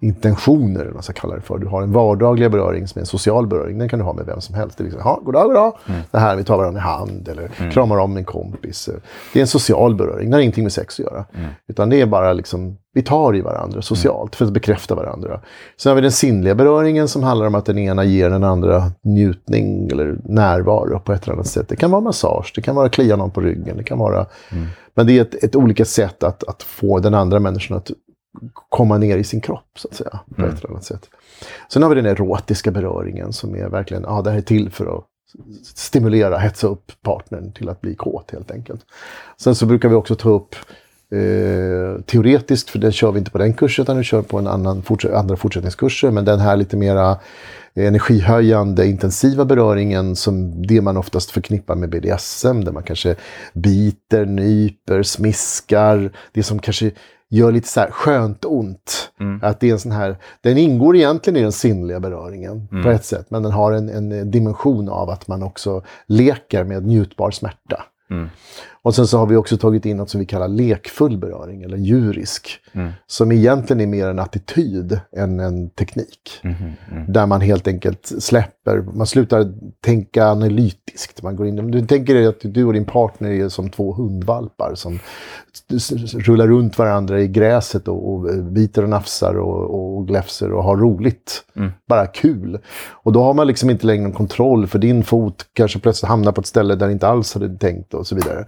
intentioner, eller vad man ska kalla det för. Du har en vardaglig beröring som är en social beröring. Den kan du ha med vem som helst. Det är liksom, ha, goddag, goddag. Mm. Det här, vi tar varandra i hand eller mm. kramar om en kompis. Det är en social beröring. Det har ingenting med sex att göra. Mm. Utan det är bara liksom, vi tar i varandra socialt för att bekräfta varandra. Sen har vi den sinnliga beröringen som handlar om att den ena ger den andra njutning eller närvaro på ett eller annat sätt. Det kan vara massage, det kan vara klia någon på ryggen, det kan vara... Mm. Men det är ett, ett olika sätt att, att få den andra människan att komma ner i sin kropp, så att säga. På mm. ett eller annat sätt. Sen har vi den erotiska beröringen som är verkligen, ja det här är till för att stimulera, hetsa upp partnern till att bli kåt helt enkelt. Sen så brukar vi också ta upp eh, teoretiskt, för det kör vi inte på den kursen utan vi kör på en annan forts andra fortsättningskurser. Men den här lite mera energihöjande, intensiva beröringen som det man oftast förknippar med BDSM, där man kanske biter, nyper, smiskar. Det som kanske gör lite så här skönt ont. Mm. Att det är en sån här, den ingår egentligen i den sinnliga beröringen mm. på ett sätt, men den har en, en, dimension av att man också leker med njutbar smärta. Mm. Och sen så har vi också tagit in något som vi kallar lekfull beröring, eller djurisk. Mm. Som egentligen är mer en attityd än en teknik. Mm, mm. Där man helt enkelt släpper, man slutar tänka analytiskt. Man går in, du tänker dig att du och din partner är som två hundvalpar som rullar runt varandra i gräset och, och biter och nafsar och, och gläfser och har roligt. Mm. Bara kul. Och då har man liksom inte längre någon kontroll för din fot kanske plötsligt hamnar på ett ställe där inte alls hade tänkt och så vidare.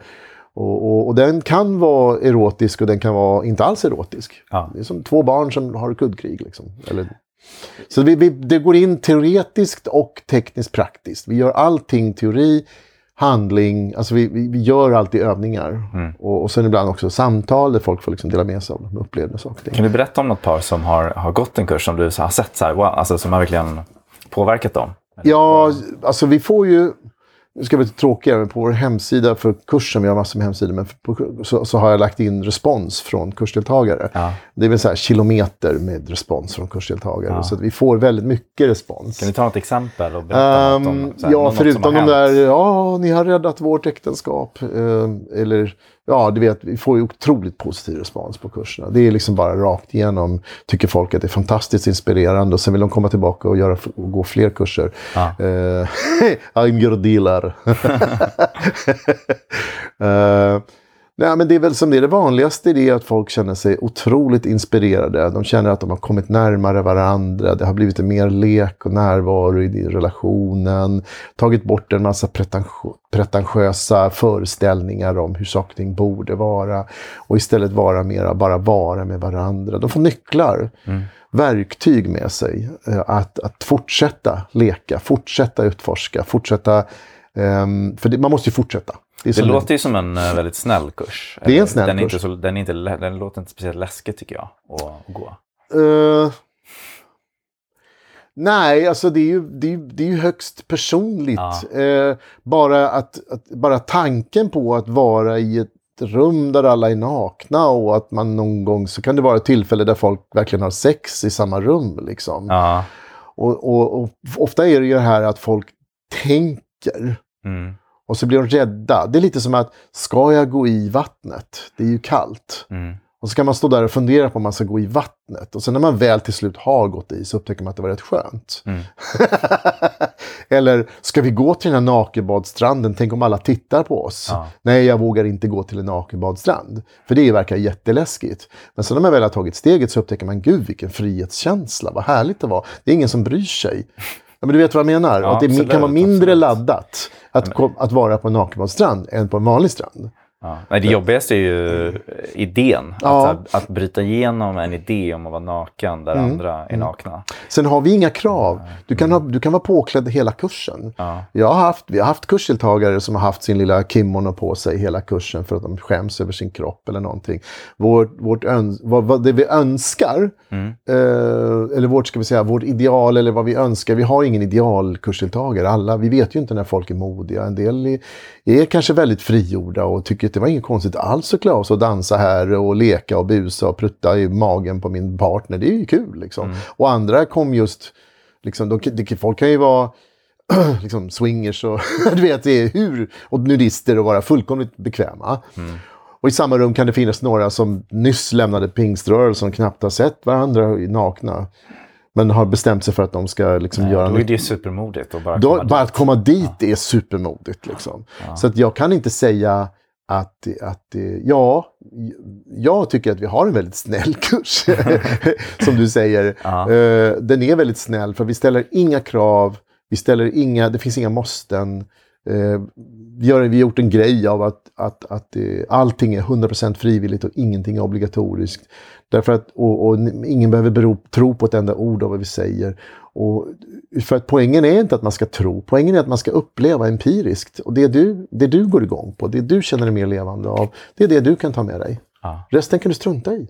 Och, och, och, den kan vara erotisk och den kan vara inte alls erotisk. Ja. Det är som två barn som har kuddkrig. Liksom. Eller, så vi, vi, det går in teoretiskt och tekniskt praktiskt. Vi gör allting teori, handling, alltså vi, vi, vi gör alltid övningar. Mm. Och, och sen ibland också samtal där folk får liksom dela med sig av de upplevda saker. Kan du berätta om något par som har, har gått en kurs som du har sett så här, wow, alltså, som har verkligen påverkat dem? Ja, alltså vi får ju nu ska vi vara tråkigare, men på vår hemsida för kursen, vi har massor med hemsidor, men på, så, så, har jag lagt in respons från kursdeltagare. Ja. Det är väl så här kilometer med respons från kursdeltagare. Ja. Så att vi får väldigt mycket respons. Kan du ta ett exempel och berätta um, något om så här, Ja, förutom de där, ja, ni har räddat vårt äktenskap. Um, eller ja, du vet, vi får ju otroligt positiv respons på kurserna. Det är liksom bara rakt igenom, tycker folk att det är fantastiskt inspirerande och sen vill de komma tillbaka och, göra, och gå fler kurser. Ah. Uh, I'm your dealer. uh, Nej, men det är väl som det är det vanligaste, det är att folk känner sig otroligt inspirerade. De känner att de har kommit närmare varandra. Det har blivit mer lek och närvaro i relationen. Tagit bort en massa pretentiösa föreställningar om hur saker och ting borde vara. Och istället vara mera bara vara med varandra. De får nycklar. Mm verktyg med sig. Eh, att, att fortsätta leka, fortsätta utforska, fortsätta... Um, för det, man måste ju fortsätta. Det, det låter ju som en uh, väldigt snäll kurs. Det är en snäll den kurs. Är inte så, den, är inte, den låter inte speciellt läskig tycker jag att gå. Uh, nej, alltså det är ju, det är, det är ju högst personligt. Ja. Uh, bara, att, att, bara tanken på att vara i ett rum där alla är nakna och att man någon gång så kan det vara ett tillfälle där folk verkligen har sex i samma rum. Liksom. Ja. Och, och, och, ofta är det ju det här att folk tänker. Mm. Och så blir de rädda. Det är lite som att, ska jag gå i vattnet? Det är ju kallt. Mm. Och så kan man stå där och fundera på om man ska gå i vattnet. Och sen när man väl till slut har gått i så upptäcker man att det var rätt skönt. Mm. Eller, ska vi gå till den här nakenbadstranden? Tänk om alla tittar på oss. Ja. Nej, jag vågar inte gå till en nakenbadstrand. För det verkar jätteläskigt. Men sen när man väl har tagit steget så upptäcker man, gud vilken frihetskänsla, vad härligt det var. Det är ingen som bryr sig. Ja, men du vet vad jag menar? Ja, att det absolut, kan vara mindre absolut. laddat att, att vara på en nakenbadsstrand än på en vanlig strand. Ja. Nej, det jobbigaste är ju idén. Ja. Att, att bryta igenom en idé om att vara naken där Mm. andra är nakna. Sen har vi inga krav. Du kan, ha, du kan vara påklädd hela kursen. Ja. Jag har haft, vi har haft kursdeltagare som har haft sin lilla kimono på sig hela kursen för att de skäms över sin kropp eller någonting. Vårt, vårt öns, vad, vad det vi önskar, Mm. eh, eller vårt, ska vi säga, vårt ideal eller vad vi önskar. Vi har ingen idealkursdeltagare. Alla, vi vet ju inte när folk är modiga. En del är, är kanske väldigt frigjorda och tycker att det var inget konstigt alls att klä av sig och dansa här och leka och busa och prutta i magen på min partner. Det är ju kul liksom. Och andra kom just, liksom, de, de, folk kan ju vara liksom swingers och du vet, det är hur, och nudister och vara fullkomligt bekväma. Och i samma rum kan det finnas några som nyss lämnade pingströrelsen och knappt har sett varandra nakna. Men har bestämt sig för att de ska liksom göra Då är det supermodigt att bara då, komma bara att komma dit är supermodigt. Liksom. Så att jag kan inte säga att, att eh, ja, jag tycker att vi har en väldigt snäll kurs. som du säger. Ja. Eh, den är väldigt snäll för vi ställer inga krav, vi ställer inga, det finns inga måsten. Vi, gör, vi har gjort en grej av att, att, att eh, allting är 100% frivilligt och ingenting är obligatoriskt. Därför att, och, och ingen behöver bero, tro på ett enda ord av vad vi säger. Och, för att poängen är inte att man ska tro, poängen är att man ska uppleva empiriskt. Och det du, det du går igång på, det du känner dig mer levande av, det är det du kan ta med dig. Ja. Resten kan du strunta i.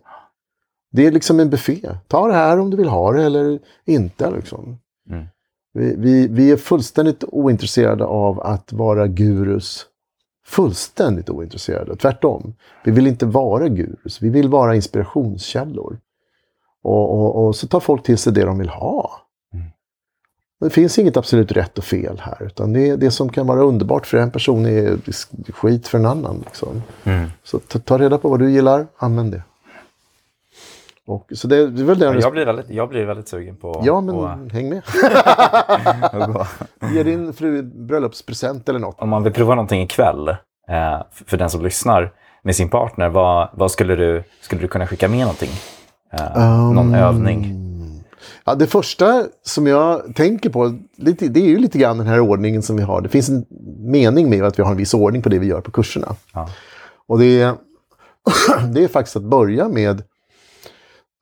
Det är liksom en buffé. Ta det här om du vill ha det eller inte. Liksom. Mm. Vi, vi, vi är fullständigt ointresserade av att vara gurus. Fullständigt ointresserade. Tvärtom. Vi vill inte vara gurus. Vi vill vara inspirationskällor. Och, och, och så tar folk till sig det de vill ha. Mm. Det finns inget absolut rätt och fel här. Utan det, det som kan vara underbart för en person är skit för en annan. Liksom. Mm. Så ta, ta reda på vad du gillar, använd det. Och, så det, det är väl den Ja, Jag blir, väldigt, jag blir väldigt sugen på Ja, men på häng med. Ge din fru bröllopspresent eller något. Om man vill prova någonting ikväll, eh, för den som lyssnar, med sin partner, vad, vad skulle, du, skulle du kunna skicka med någonting? Eh, någon Um, övning? Ja, det första som jag tänker på, lite, det är ju lite grann den här ordningen som vi har. Det finns en mening med att vi har en viss ordning på det vi gör på kurserna. Ja. Och det är, det är faktiskt att börja med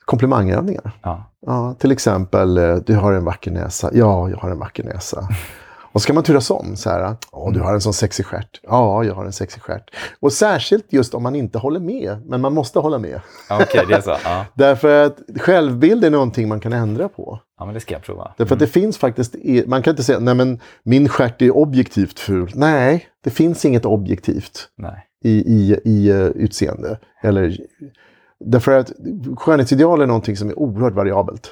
komplimangövningar. Ja. Ja, till exempel, eh, du har en vacker näsa. Ja, jag har en vacker näsa. Och så kan man turas om. Så här, ja, du har en sån sexig stjärt. Ja, jag har en sexig stjärt. Och särskilt just om man inte håller med, men man måste hålla med. Okej, det är så. Ja. Därför att självbild är någonting man kan ändra på. ja, men det ska jag prova. Därför att det finns faktiskt, man kan inte säga, nej men min stjärt är objektivt ful. Nej, det finns inget objektivt Nej. i, i, i uh, utseende. Eller, därför att skönhetsideal är någonting som är oerhört variabelt.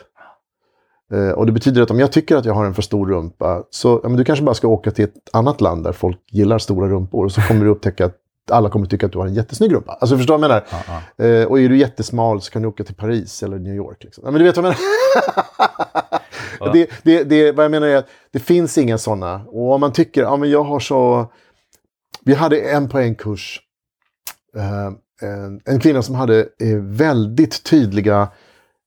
Eh, och det betyder att om jag tycker att jag har en för stor rumpa, så ja, men du kanske bara ska åka till ett annat land där folk gillar stora rumpor. Och så kommer du upptäcka att alla kommer tycka att du har en jättesnygg rumpa. Alltså förstår du vad jag menar? Ja, ja. Eh, och är du jättesmal så kan du åka till Paris eller New York. Liksom. Ja, men du vet vad jag menar? det, det, det, vad jag menar är att det finns inga sådana. Och om man tycker, ja men jag har så... Vi hade en på en kurs, eh, en, en kvinna som hade eh, väldigt tydliga,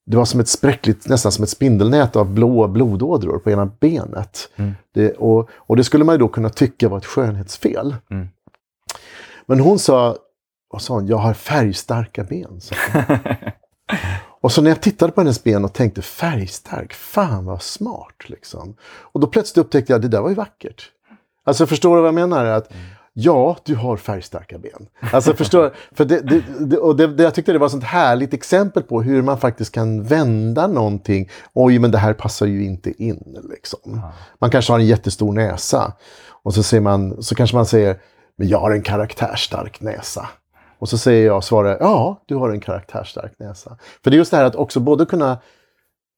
det var som ett spräckligt, nästan som ett spindelnät av blå blodådror på ena benet. Mm. Det, och, och det skulle man ju då kunna tycka var ett skönhetsfel. Mm. Men hon sa, vad sa hon, jag har färgstarka ben. Och så när jag tittade på hennes ben och tänkte färgstark, fan vad smart liksom. Och då plötsligt upptäckte jag, det där var ju vackert. Alltså förstår du vad jag menar? Att, Ja, du har färgstarka ben. Alltså förstår för det, det, det, och det, Jag tyckte det var ett sånt härligt exempel på hur man faktiskt kan vända någonting. Oj, men det här passar ju inte in. Liksom. Man kanske har en jättestor näsa. Och så, säger man, så kanske man säger, men jag har en karaktärstark näsa. Och så säger jag, svarar, ja, du har en karaktärstark näsa. För det är just det här att också både kunna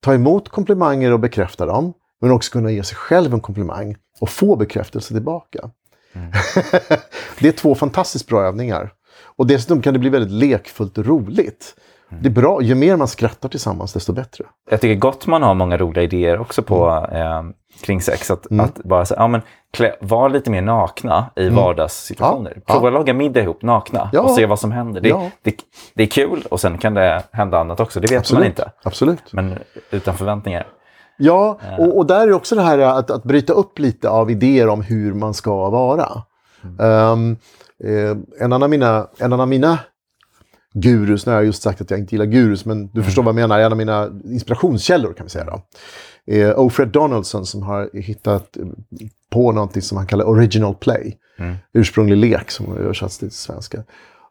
ta emot komplimanger och bekräfta dem, men också kunna ge sig själv en komplimang och få bekräftelse tillbaka. det är två fantastiskt bra övningar. Och dessutom kan det bli väldigt lekfullt och roligt. Det är bra, ju mer man skrattar tillsammans desto bättre. Jag tycker Gottman har många roliga idéer också på eh, kring sex. Att, Mm. att bara säga, ja men klä, var lite mer nakna i vardagssituationer. Mm. Ja, Prova ja. att laga middag ihop nakna Ja. och se vad som händer. Det, Ja. det, det är kul och sen kan det hända annat också. Det vet Absolut. man inte. Absolut. Men utan förväntningar. Ja, och, och där är också det här att, att bryta upp lite av idéer om hur man ska vara. Um, eh, en, annan mina, en annan mina gurus, nu har jag just sagt att jag inte gillar gurus, men du förstår vad jag menar, en av mina inspirationskällor kan vi säga då. Eh, Ofred Donaldson som har hittat på någonting som han kallar original play. Mm. Ursprunglig lek som översatts till svenska.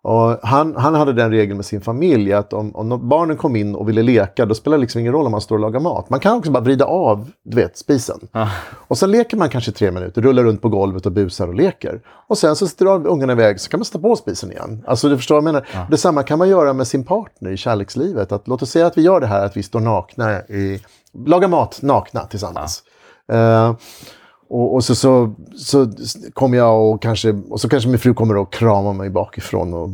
Och han, han hade den regeln med sin familj att om, om barnen kom in och ville leka, då spelar det liksom ingen roll om man står och lagar mat. Man kan också bara vrida av, du vet, spisen. Ah. Och sen leker man kanske tre minuter, rullar runt på golvet och busar och leker. Och sen så drar ungarna iväg, så kan man sätta på spisen igen. Alltså du förstår vad jag menar? Ja. Detsamma kan man göra med sin partner i kärlekslivet. Att, låt oss säga att vi gör det här, att vi står nakna, i, lagar mat nakna tillsammans. Eh, och, och så, så, så kommer jag och kanske, och så kanske min fru kommer och kramar mig bakifrån och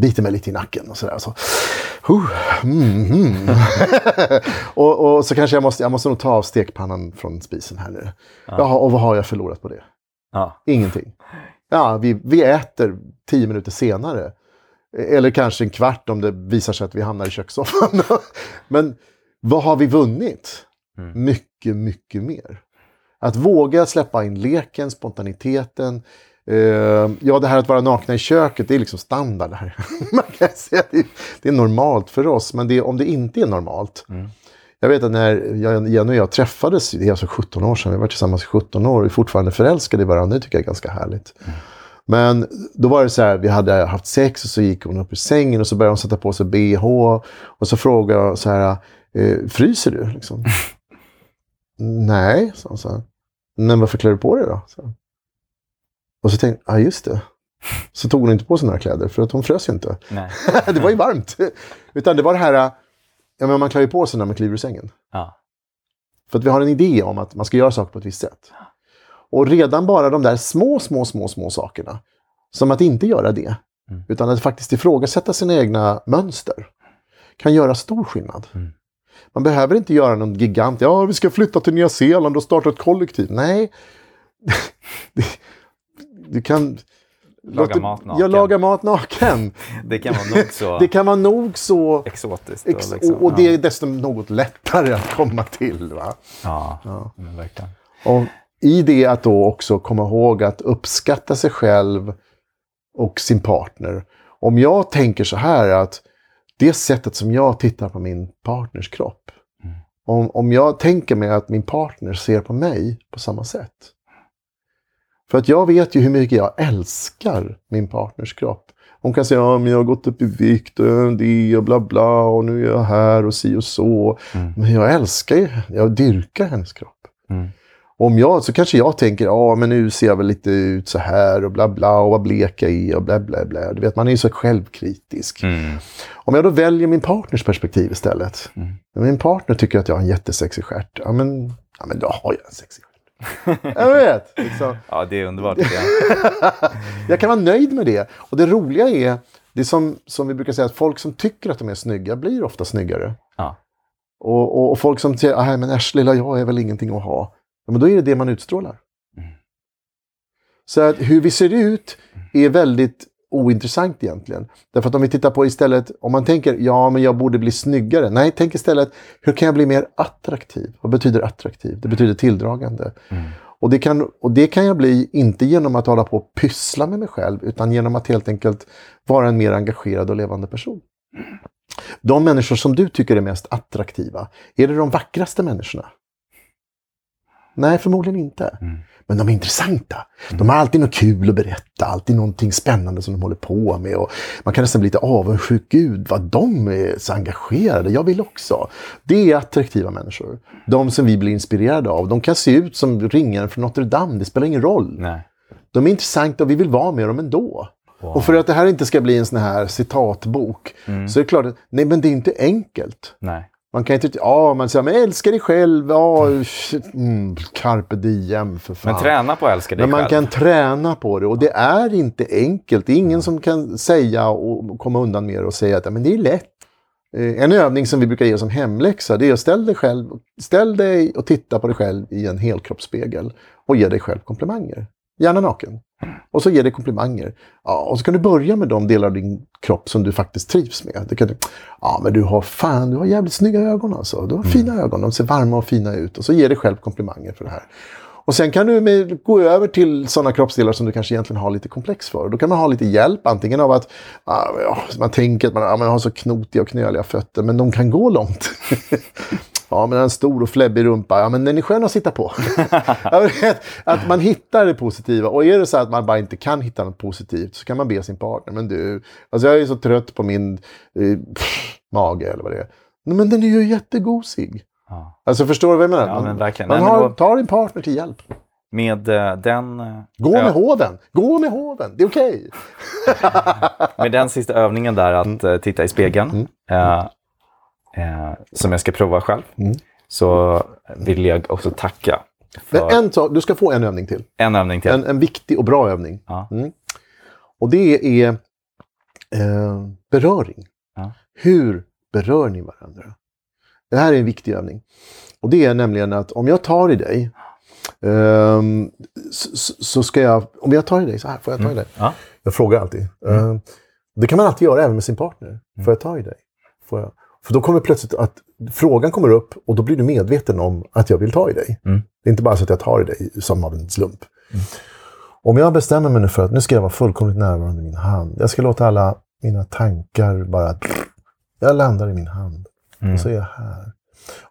biter mig lite i nacken och sådär. Så, huh, mm, mm. och, och så kanske jag måste, jag måste nog ta av stekpannan från spisen här nu. Jaha, och vad har jag förlorat på det? Ja. Ingenting. Ja, vi, vi äter tio minuter senare. Eller kanske en kvart om det visar sig att vi hamnar i kökssoffan. Men vad har vi vunnit? Mm. Mycket, mycket mer. Att våga släppa in leken, spontaniteten. Eh, ja, det här att vara nakna i köket, det är liksom standard här. Man kan säga det, det är normalt för oss, men det, om det inte är normalt. Mm. Jag vet att när jag, Jenny och jag träffades, det är alltså 17 år sedan, vi har varit tillsammans i 17 år och är fortfarande förälskade i varandra, det tycker jag är ganska härligt. Men då var det så här, vi hade haft sex och så gick hon upp ur sängen och så började hon sätta på sig bh. Och så frågade jag så här, eh, fryser du? Liksom. Nej, sa hon så här. Men varför klär du på dig då? Så. Och så tänkte jag, ja just det. Så tog hon inte på sig några kläder för att hon frös ju inte. Det var ju varmt. Utan det var det här, ja men man klär ju på sig när man kliver ur sängen. Ja. För att vi har en idé om att man ska göra saker på ett visst sätt. Och redan bara de där små, små, små, små sakerna. Som att inte göra det. Mm. Utan att faktiskt ifrågasätta sina egna mönster. Kan göra stor skillnad. Mm. Man behöver inte göra någon gigant. Ja, vi ska flytta till Nya Zeeland och starta ett kollektiv. Nej. Du kan... Laga låt- mat naken. Ja, laga mat naken. Det kan vara nog så Det kan vara nog så... exotiskt. Ex och, liksom, och, och det är dessutom något lättare att komma till. Va? Ja, Ja. men verkligen. Och i det att då också komma ihåg att uppskatta sig själv och sin partner. Om jag tänker så här att det sättet som jag tittar på min partners kropp. Mm. Om, om jag tänker mig att min partner ser på mig på samma sätt. För att jag vet ju hur mycket jag älskar min partners kropp. Hon kan säga ja, men jag har gått upp i vikt och det och bla bla och nu är jag här och si och så. Mm. Men jag älskar ju jag dyrkar hennes kropp. Mm. Om jag, så kanske jag tänker, ja men nu ser jag väl lite ut så här och bla bla och vad blek jag är och bla bla bla. Du vet, man är ju så självkritisk. Mm. Om jag då väljer min partners perspektiv istället. Mm. Min partner tycker att jag har en jättesexig stjärt. Ja men, ja, men då har jag en sexig stjärt. jag vet. Liksom. Ja, det är underbart. jag. Jag kan vara nöjd med det. Och det roliga är, det är som, som vi brukar säga, att folk som tycker att de är snygga blir ofta snyggare. Ja. Och, och, och folk som säger, nej men äsch lilla jag är väl ingenting att ha. Ja, men då är det det man utstrålar. Mm. Så att hur vi ser ut är väldigt ointressant egentligen. Därför att om vi tittar på istället, om man tänker, ja men jag borde bli snyggare. Nej, tänk istället, hur kan jag bli mer attraktiv? Vad betyder attraktiv? Det betyder tilldragande. Mm. Och det, kan, och det kan jag bli, inte genom att hålla på och pyssla med mig själv, utan genom att helt enkelt vara en mer engagerad och levande person. De människor som du tycker är mest attraktiva, är det de vackraste människorna? Nej, förmodligen inte. Mm. Men de är intressanta. De har alltid något kul att berätta, alltid någonting spännande som de håller på med. Och man kan nästan bli lite avundsjuk. Gud, vad de är så engagerade. Jag vill också. Det är attraktiva människor. De som vi blir inspirerade av. De kan se ut som ringaren från Notre Dame. Det spelar ingen roll. Nej. De är intressanta och vi vill vara med dem ändå. Wow. Och för att det här inte ska bli en sån här citatbok Mm. så är det klart att nej, men det är inte enkelt. Nej. Man kan inte, ja, man säger, men älska dig själv, ja, mm, carpe diem för fan. Men träna på att älska dig Men man själv. kan träna på det och det är inte enkelt. Det är ingen som kan säga och komma undan med det och säga att "Ja, men det är lätt. Eh, En övning som vi brukar ge som hemläxa det är att ställ dig, själv, ställ dig och titta på dig själv i en helkroppsspegel och ge dig själv komplimanger. Gärna naken. Och så ge dig komplimanger. Ja, och så kan du börja med de delar av din kropp som du faktiskt trivs med. Det kan du, ja, men du har fan, du har jävligt snygga ögon alltså. Du har fina ögon, de ser varma och fina ut. Och så ge dig själv komplimanger för det här. Och sen kan du med, gå över till sådana kroppsdelar som du kanske egentligen har lite komplex för. Då kan man ha lite hjälp, antingen av att ja, man tänker att man, ja, man har så knotiga och knöliga fötter, men de kan gå långt. Ja, men en stor och fläbbig rumpa, ja men den är skön att sitta på. att man hittar det positiva. Och är det så att man bara inte kan hitta något positivt så kan man be sin partner, men du, alltså jag är så trött på min eh, pff, mage eller vad det är. Men den är ju jättegosig. Ja. Alltså förstår du vad jag menar? Ja, men verkligen. Man, har, tar din partner till hjälp. Med uh, den... Uh, Gå med hoven! Gå med hoven! Det är okej! Okay. med den sista övningen där, att uh, titta i spegeln. Mm. Mm eh, som jag ska prova själv, mm. så vill jag också tacka. För... En sak, du ska få en övning till. En övning till. En, en viktig och bra övning. Ja. Mm. Och det är eh, beröring. Ja. Hur berör ni varandra? Det här är en viktig övning. Och det är nämligen att om jag tar i dig um, så, så, ska jag, om jag tar i dig så här, får jag ta i mm. dig? Ja. Jag frågar alltid. Mm. Uh, det kan man alltid göra även med sin partner. Mm. Får jag ta i dig? Får jag? För då kommer plötsligt att frågan kommer upp och då blir du medveten om att jag vill ta i dig. Mm. Det är inte bara så att jag tar i dig som av en slump. Mm. Om jag bestämmer mig nu för att nu ska jag vara fullkomligt närvarande i min hand. Jag ska låta alla mina tankar bara... Jag landar i min hand. Mm. Och så är jag här.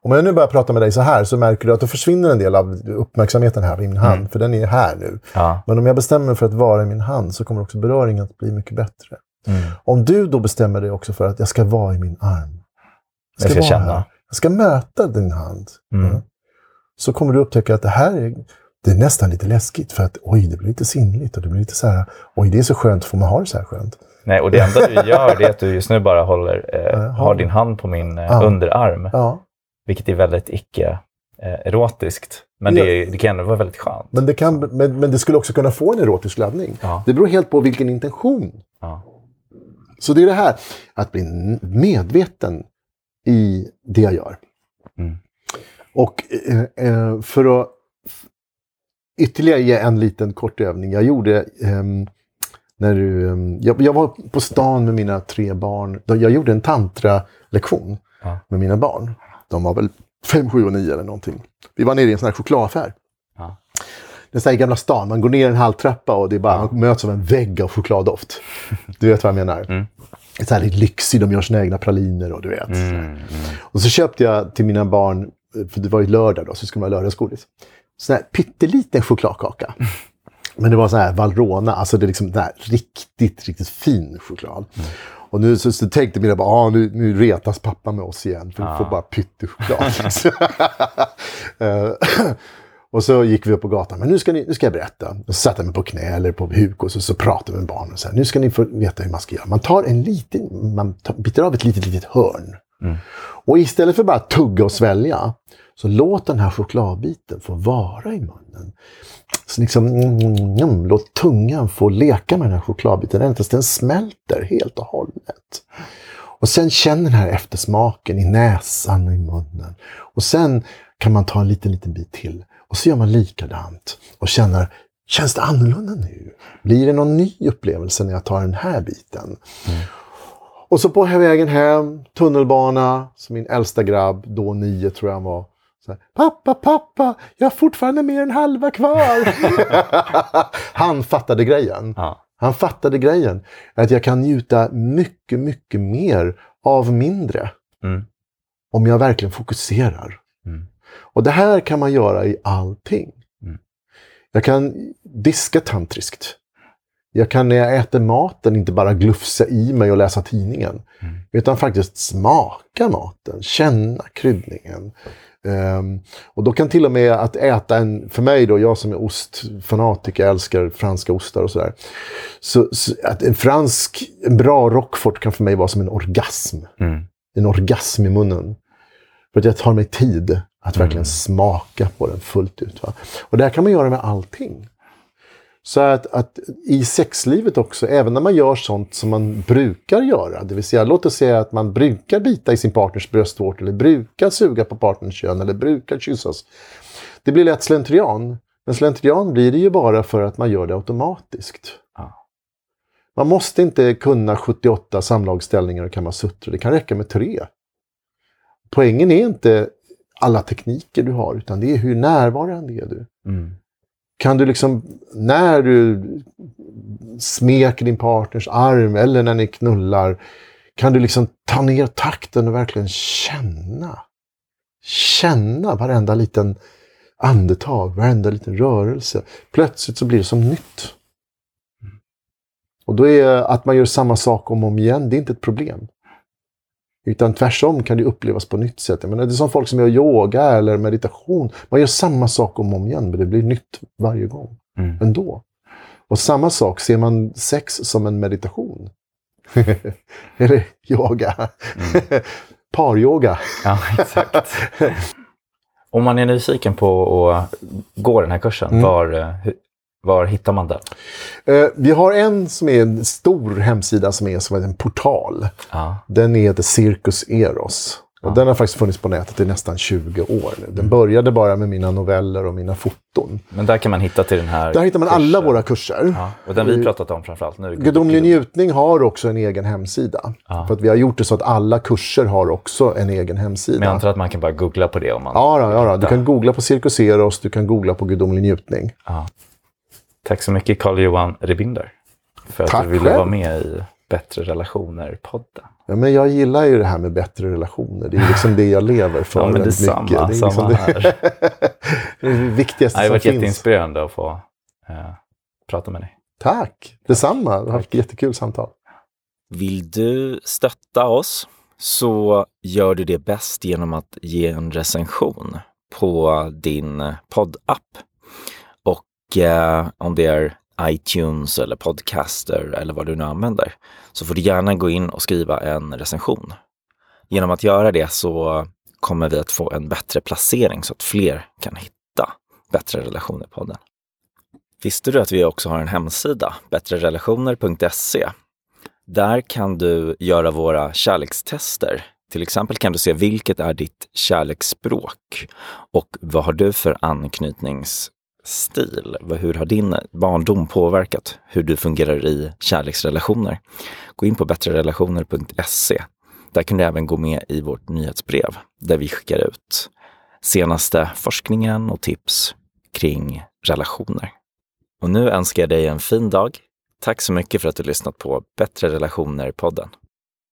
Om jag nu börjar prata med dig så här så märker du att då försvinner en del av uppmärksamheten här i min hand. Mm. För den är här nu. Ja. Men om jag bestämmer mig för att vara i min hand så kommer också beröringen att bli mycket bättre. Mm. Om du då bestämmer dig också för att jag ska vara i min arm. Jag ska, känna. Här. Jag ska möta din hand. Mm. Så kommer du upptäcka att det här är, det är nästan lite läskigt. För att oj, det blir lite sinnligt och det blir lite så här, oj, det är så skönt, får man ha det så här skönt? Nej, och det enda du gör det är att du just nu bara håller, eh, har din hand på min eh, ja. underarm. Ja. Vilket är väldigt icke-erotiskt. Eh, men det, ja. det kan ändå vara väldigt skönt. Men det, kan, men, men det skulle också kunna få en erotisk laddning. Ja. Det beror helt på vilken intention. Ja. Så det är det här, att bli medveten i det jag gör. Mm. Och eh, eh för att ytterligare ge en liten kort övning. Jag gjorde eh, när du, ehm, jag, jag, var på stan med mina tre barn. Jag gjorde en tantra-lektion ja. med mina barn. De var väl fem, sju och nio eller någonting. Vi var nere i en sån här chokladaffär. Ja. Det är så här i Gamla stan, man går ner en halv trappa och det är bara, ja. man möts av en vägg av chokladdoft. Du vet vad jag menar? Mm så här lite lyxig, de gör sina egna praliner och du vet. Mm, mm. Och så köpte jag till mina barn, för det var ju lördag då, så skulle man ha lördagsgodis. Sån här pytteliten chokladkaka. Men det var så här Valrona, alltså det är liksom där riktigt, riktigt fin choklad. Mm. Och nu så, så tänkte mina barn, ah, nu, nu retas pappa med oss igen, för vi får bara pyttechoklad. Och så gick vi upp på gatan. Men nu ska, ni, nu ska jag berätta. Och så satte jag mig på knä eller på huk och så, så pratade med barnen. Så här, nu ska ni få veta hur man ska göra. Man tar en liten, man tar, biter av ett litet, litet hörn. Mm. Och istället för bara tugga och svälja, så låt den här chokladbiten få vara i munnen. Så liksom, mm, mm, låt tungan få leka med den här chokladbiten ända tills den smälter helt och hållet. Och sen känn den här eftersmaken i näsan och i munnen. Och sen kan man ta en liten, liten bit till. Och så gör man likadant och känner, känns det annorlunda nu? Blir det någon ny upplevelse när jag tar den här biten? Mm. Och så på vägen hem, tunnelbana, så min äldsta grabb, då nio tror jag han var. Så här, pappa, pappa, jag har fortfarande mer än halva kvar. han fattade grejen. Ja. Han fattade grejen. Att jag kan njuta mycket, mycket mer av mindre. Mm. Om jag verkligen fokuserar. Och det här kan man göra i allting. Mm. Jag kan diska tantriskt. Jag kan när jag äter maten inte bara glufsa i mig och läsa tidningen. Mm. Utan faktiskt smaka maten, känna kryddningen. Um, och då kan till och med att äta en, för mig då, jag som är ostfanatiker, älskar franska ostar och sådär. Så, så, att en fransk, en bra rockfort kan för mig vara som en orgasm. Mm. En orgasm i munnen. För att jag tar mig tid att verkligen mm. smaka på den fullt ut. Va? Och det här kan man göra med allting. Så att, att, i sexlivet också, även när man gör sånt som man brukar göra, det vill säga låt oss säga att man brukar bita i sin partners bröstvårta eller brukar suga på partners kön eller brukar kyssas. Det blir lätt slentrian. Men slentrian blir det ju bara för att man gör det automatiskt. Man måste inte kunna 78 samlagsställningar och kamasutra, det kan räcka med tre. Poängen är inte alla tekniker du har, utan det är hur närvarande är du. Mm. Kan du liksom, när du smeker din partners arm eller när ni knullar, kan du liksom ta ner takten och verkligen känna. Känna varenda liten andetag, varenda liten rörelse. Plötsligt så blir det som nytt. Och då är att man gör samma sak om och om igen, det är inte ett problem. Utan tvärtom kan det upplevas på nytt sätt. Jag menar, det är som folk som gör yoga eller meditation. Man gör samma sak om och om igen, men det blir nytt varje gång. Mm. Ändå. Och samma sak, ser man sex som en meditation? eller yoga? Mm. Paryoga. ja, exakt. Om man är nyfiken på att gå den här kursen, mm. var, eh, var hittar man den? Uh, vi har en som är en stor hemsida som är som en portal. Ah. Den heter Circus Eros. Och Den har faktiskt funnits på nätet i nästan 20 år nu. Den mm. började bara med mina noveller och mina foton. Men där kan man hitta till den här Där hittar man kursen. alla våra kurser. Ja. Och den vi pratat om framförallt nu. Gudomlig njutning har också en egen hemsida. Ja. För att vi har gjort det så att alla kurser har också en egen hemsida. Men jag antar att man kan bara googla på det om man... Ja, då, ja då. du kan googla på Cirkus Eros, du kan googla på Gudomlig njutning. Ja. Tack så mycket Carl-Johan Rebinder. För att Tack du ville själv. vara med i Bättre relationer-podden. Ja, men jag gillar ju det här med bättre relationer. Det är liksom det jag lever för. ja, men det är samma, mycket. Det är samma liksom här. det, är det viktigaste som finns. Det har varit jätteinspirerande att få eh, prata med dig. Tack, detsamma. Det har varit ett jättekul samtal. Vill du stötta oss så gör du det bäst genom att ge en recension på din poddapp. Och eh, om det är iTunes eller Podcaster eller vad du nu använder, så får du gärna gå in och skriva en recension. Genom att göra det så kommer vi att få en bättre placering så att fler kan hitta Bättre relationer-podden. Visste du att vi också har en hemsida, bättrerelationer.se? Där kan du göra våra kärlekstester. Till exempel kan du se vilket är ditt kärleksspråk och vad har du för anknytnings stil? Hur har din barndom påverkat hur du fungerar i kärleksrelationer? Gå in på bättrerelationer.se. Där kan du även gå med i vårt nyhetsbrev där vi skickar ut senaste forskningen och tips kring relationer. Och nu önskar jag dig en fin dag. Tack så mycket för att du lyssnat på Bättre relationer-podden.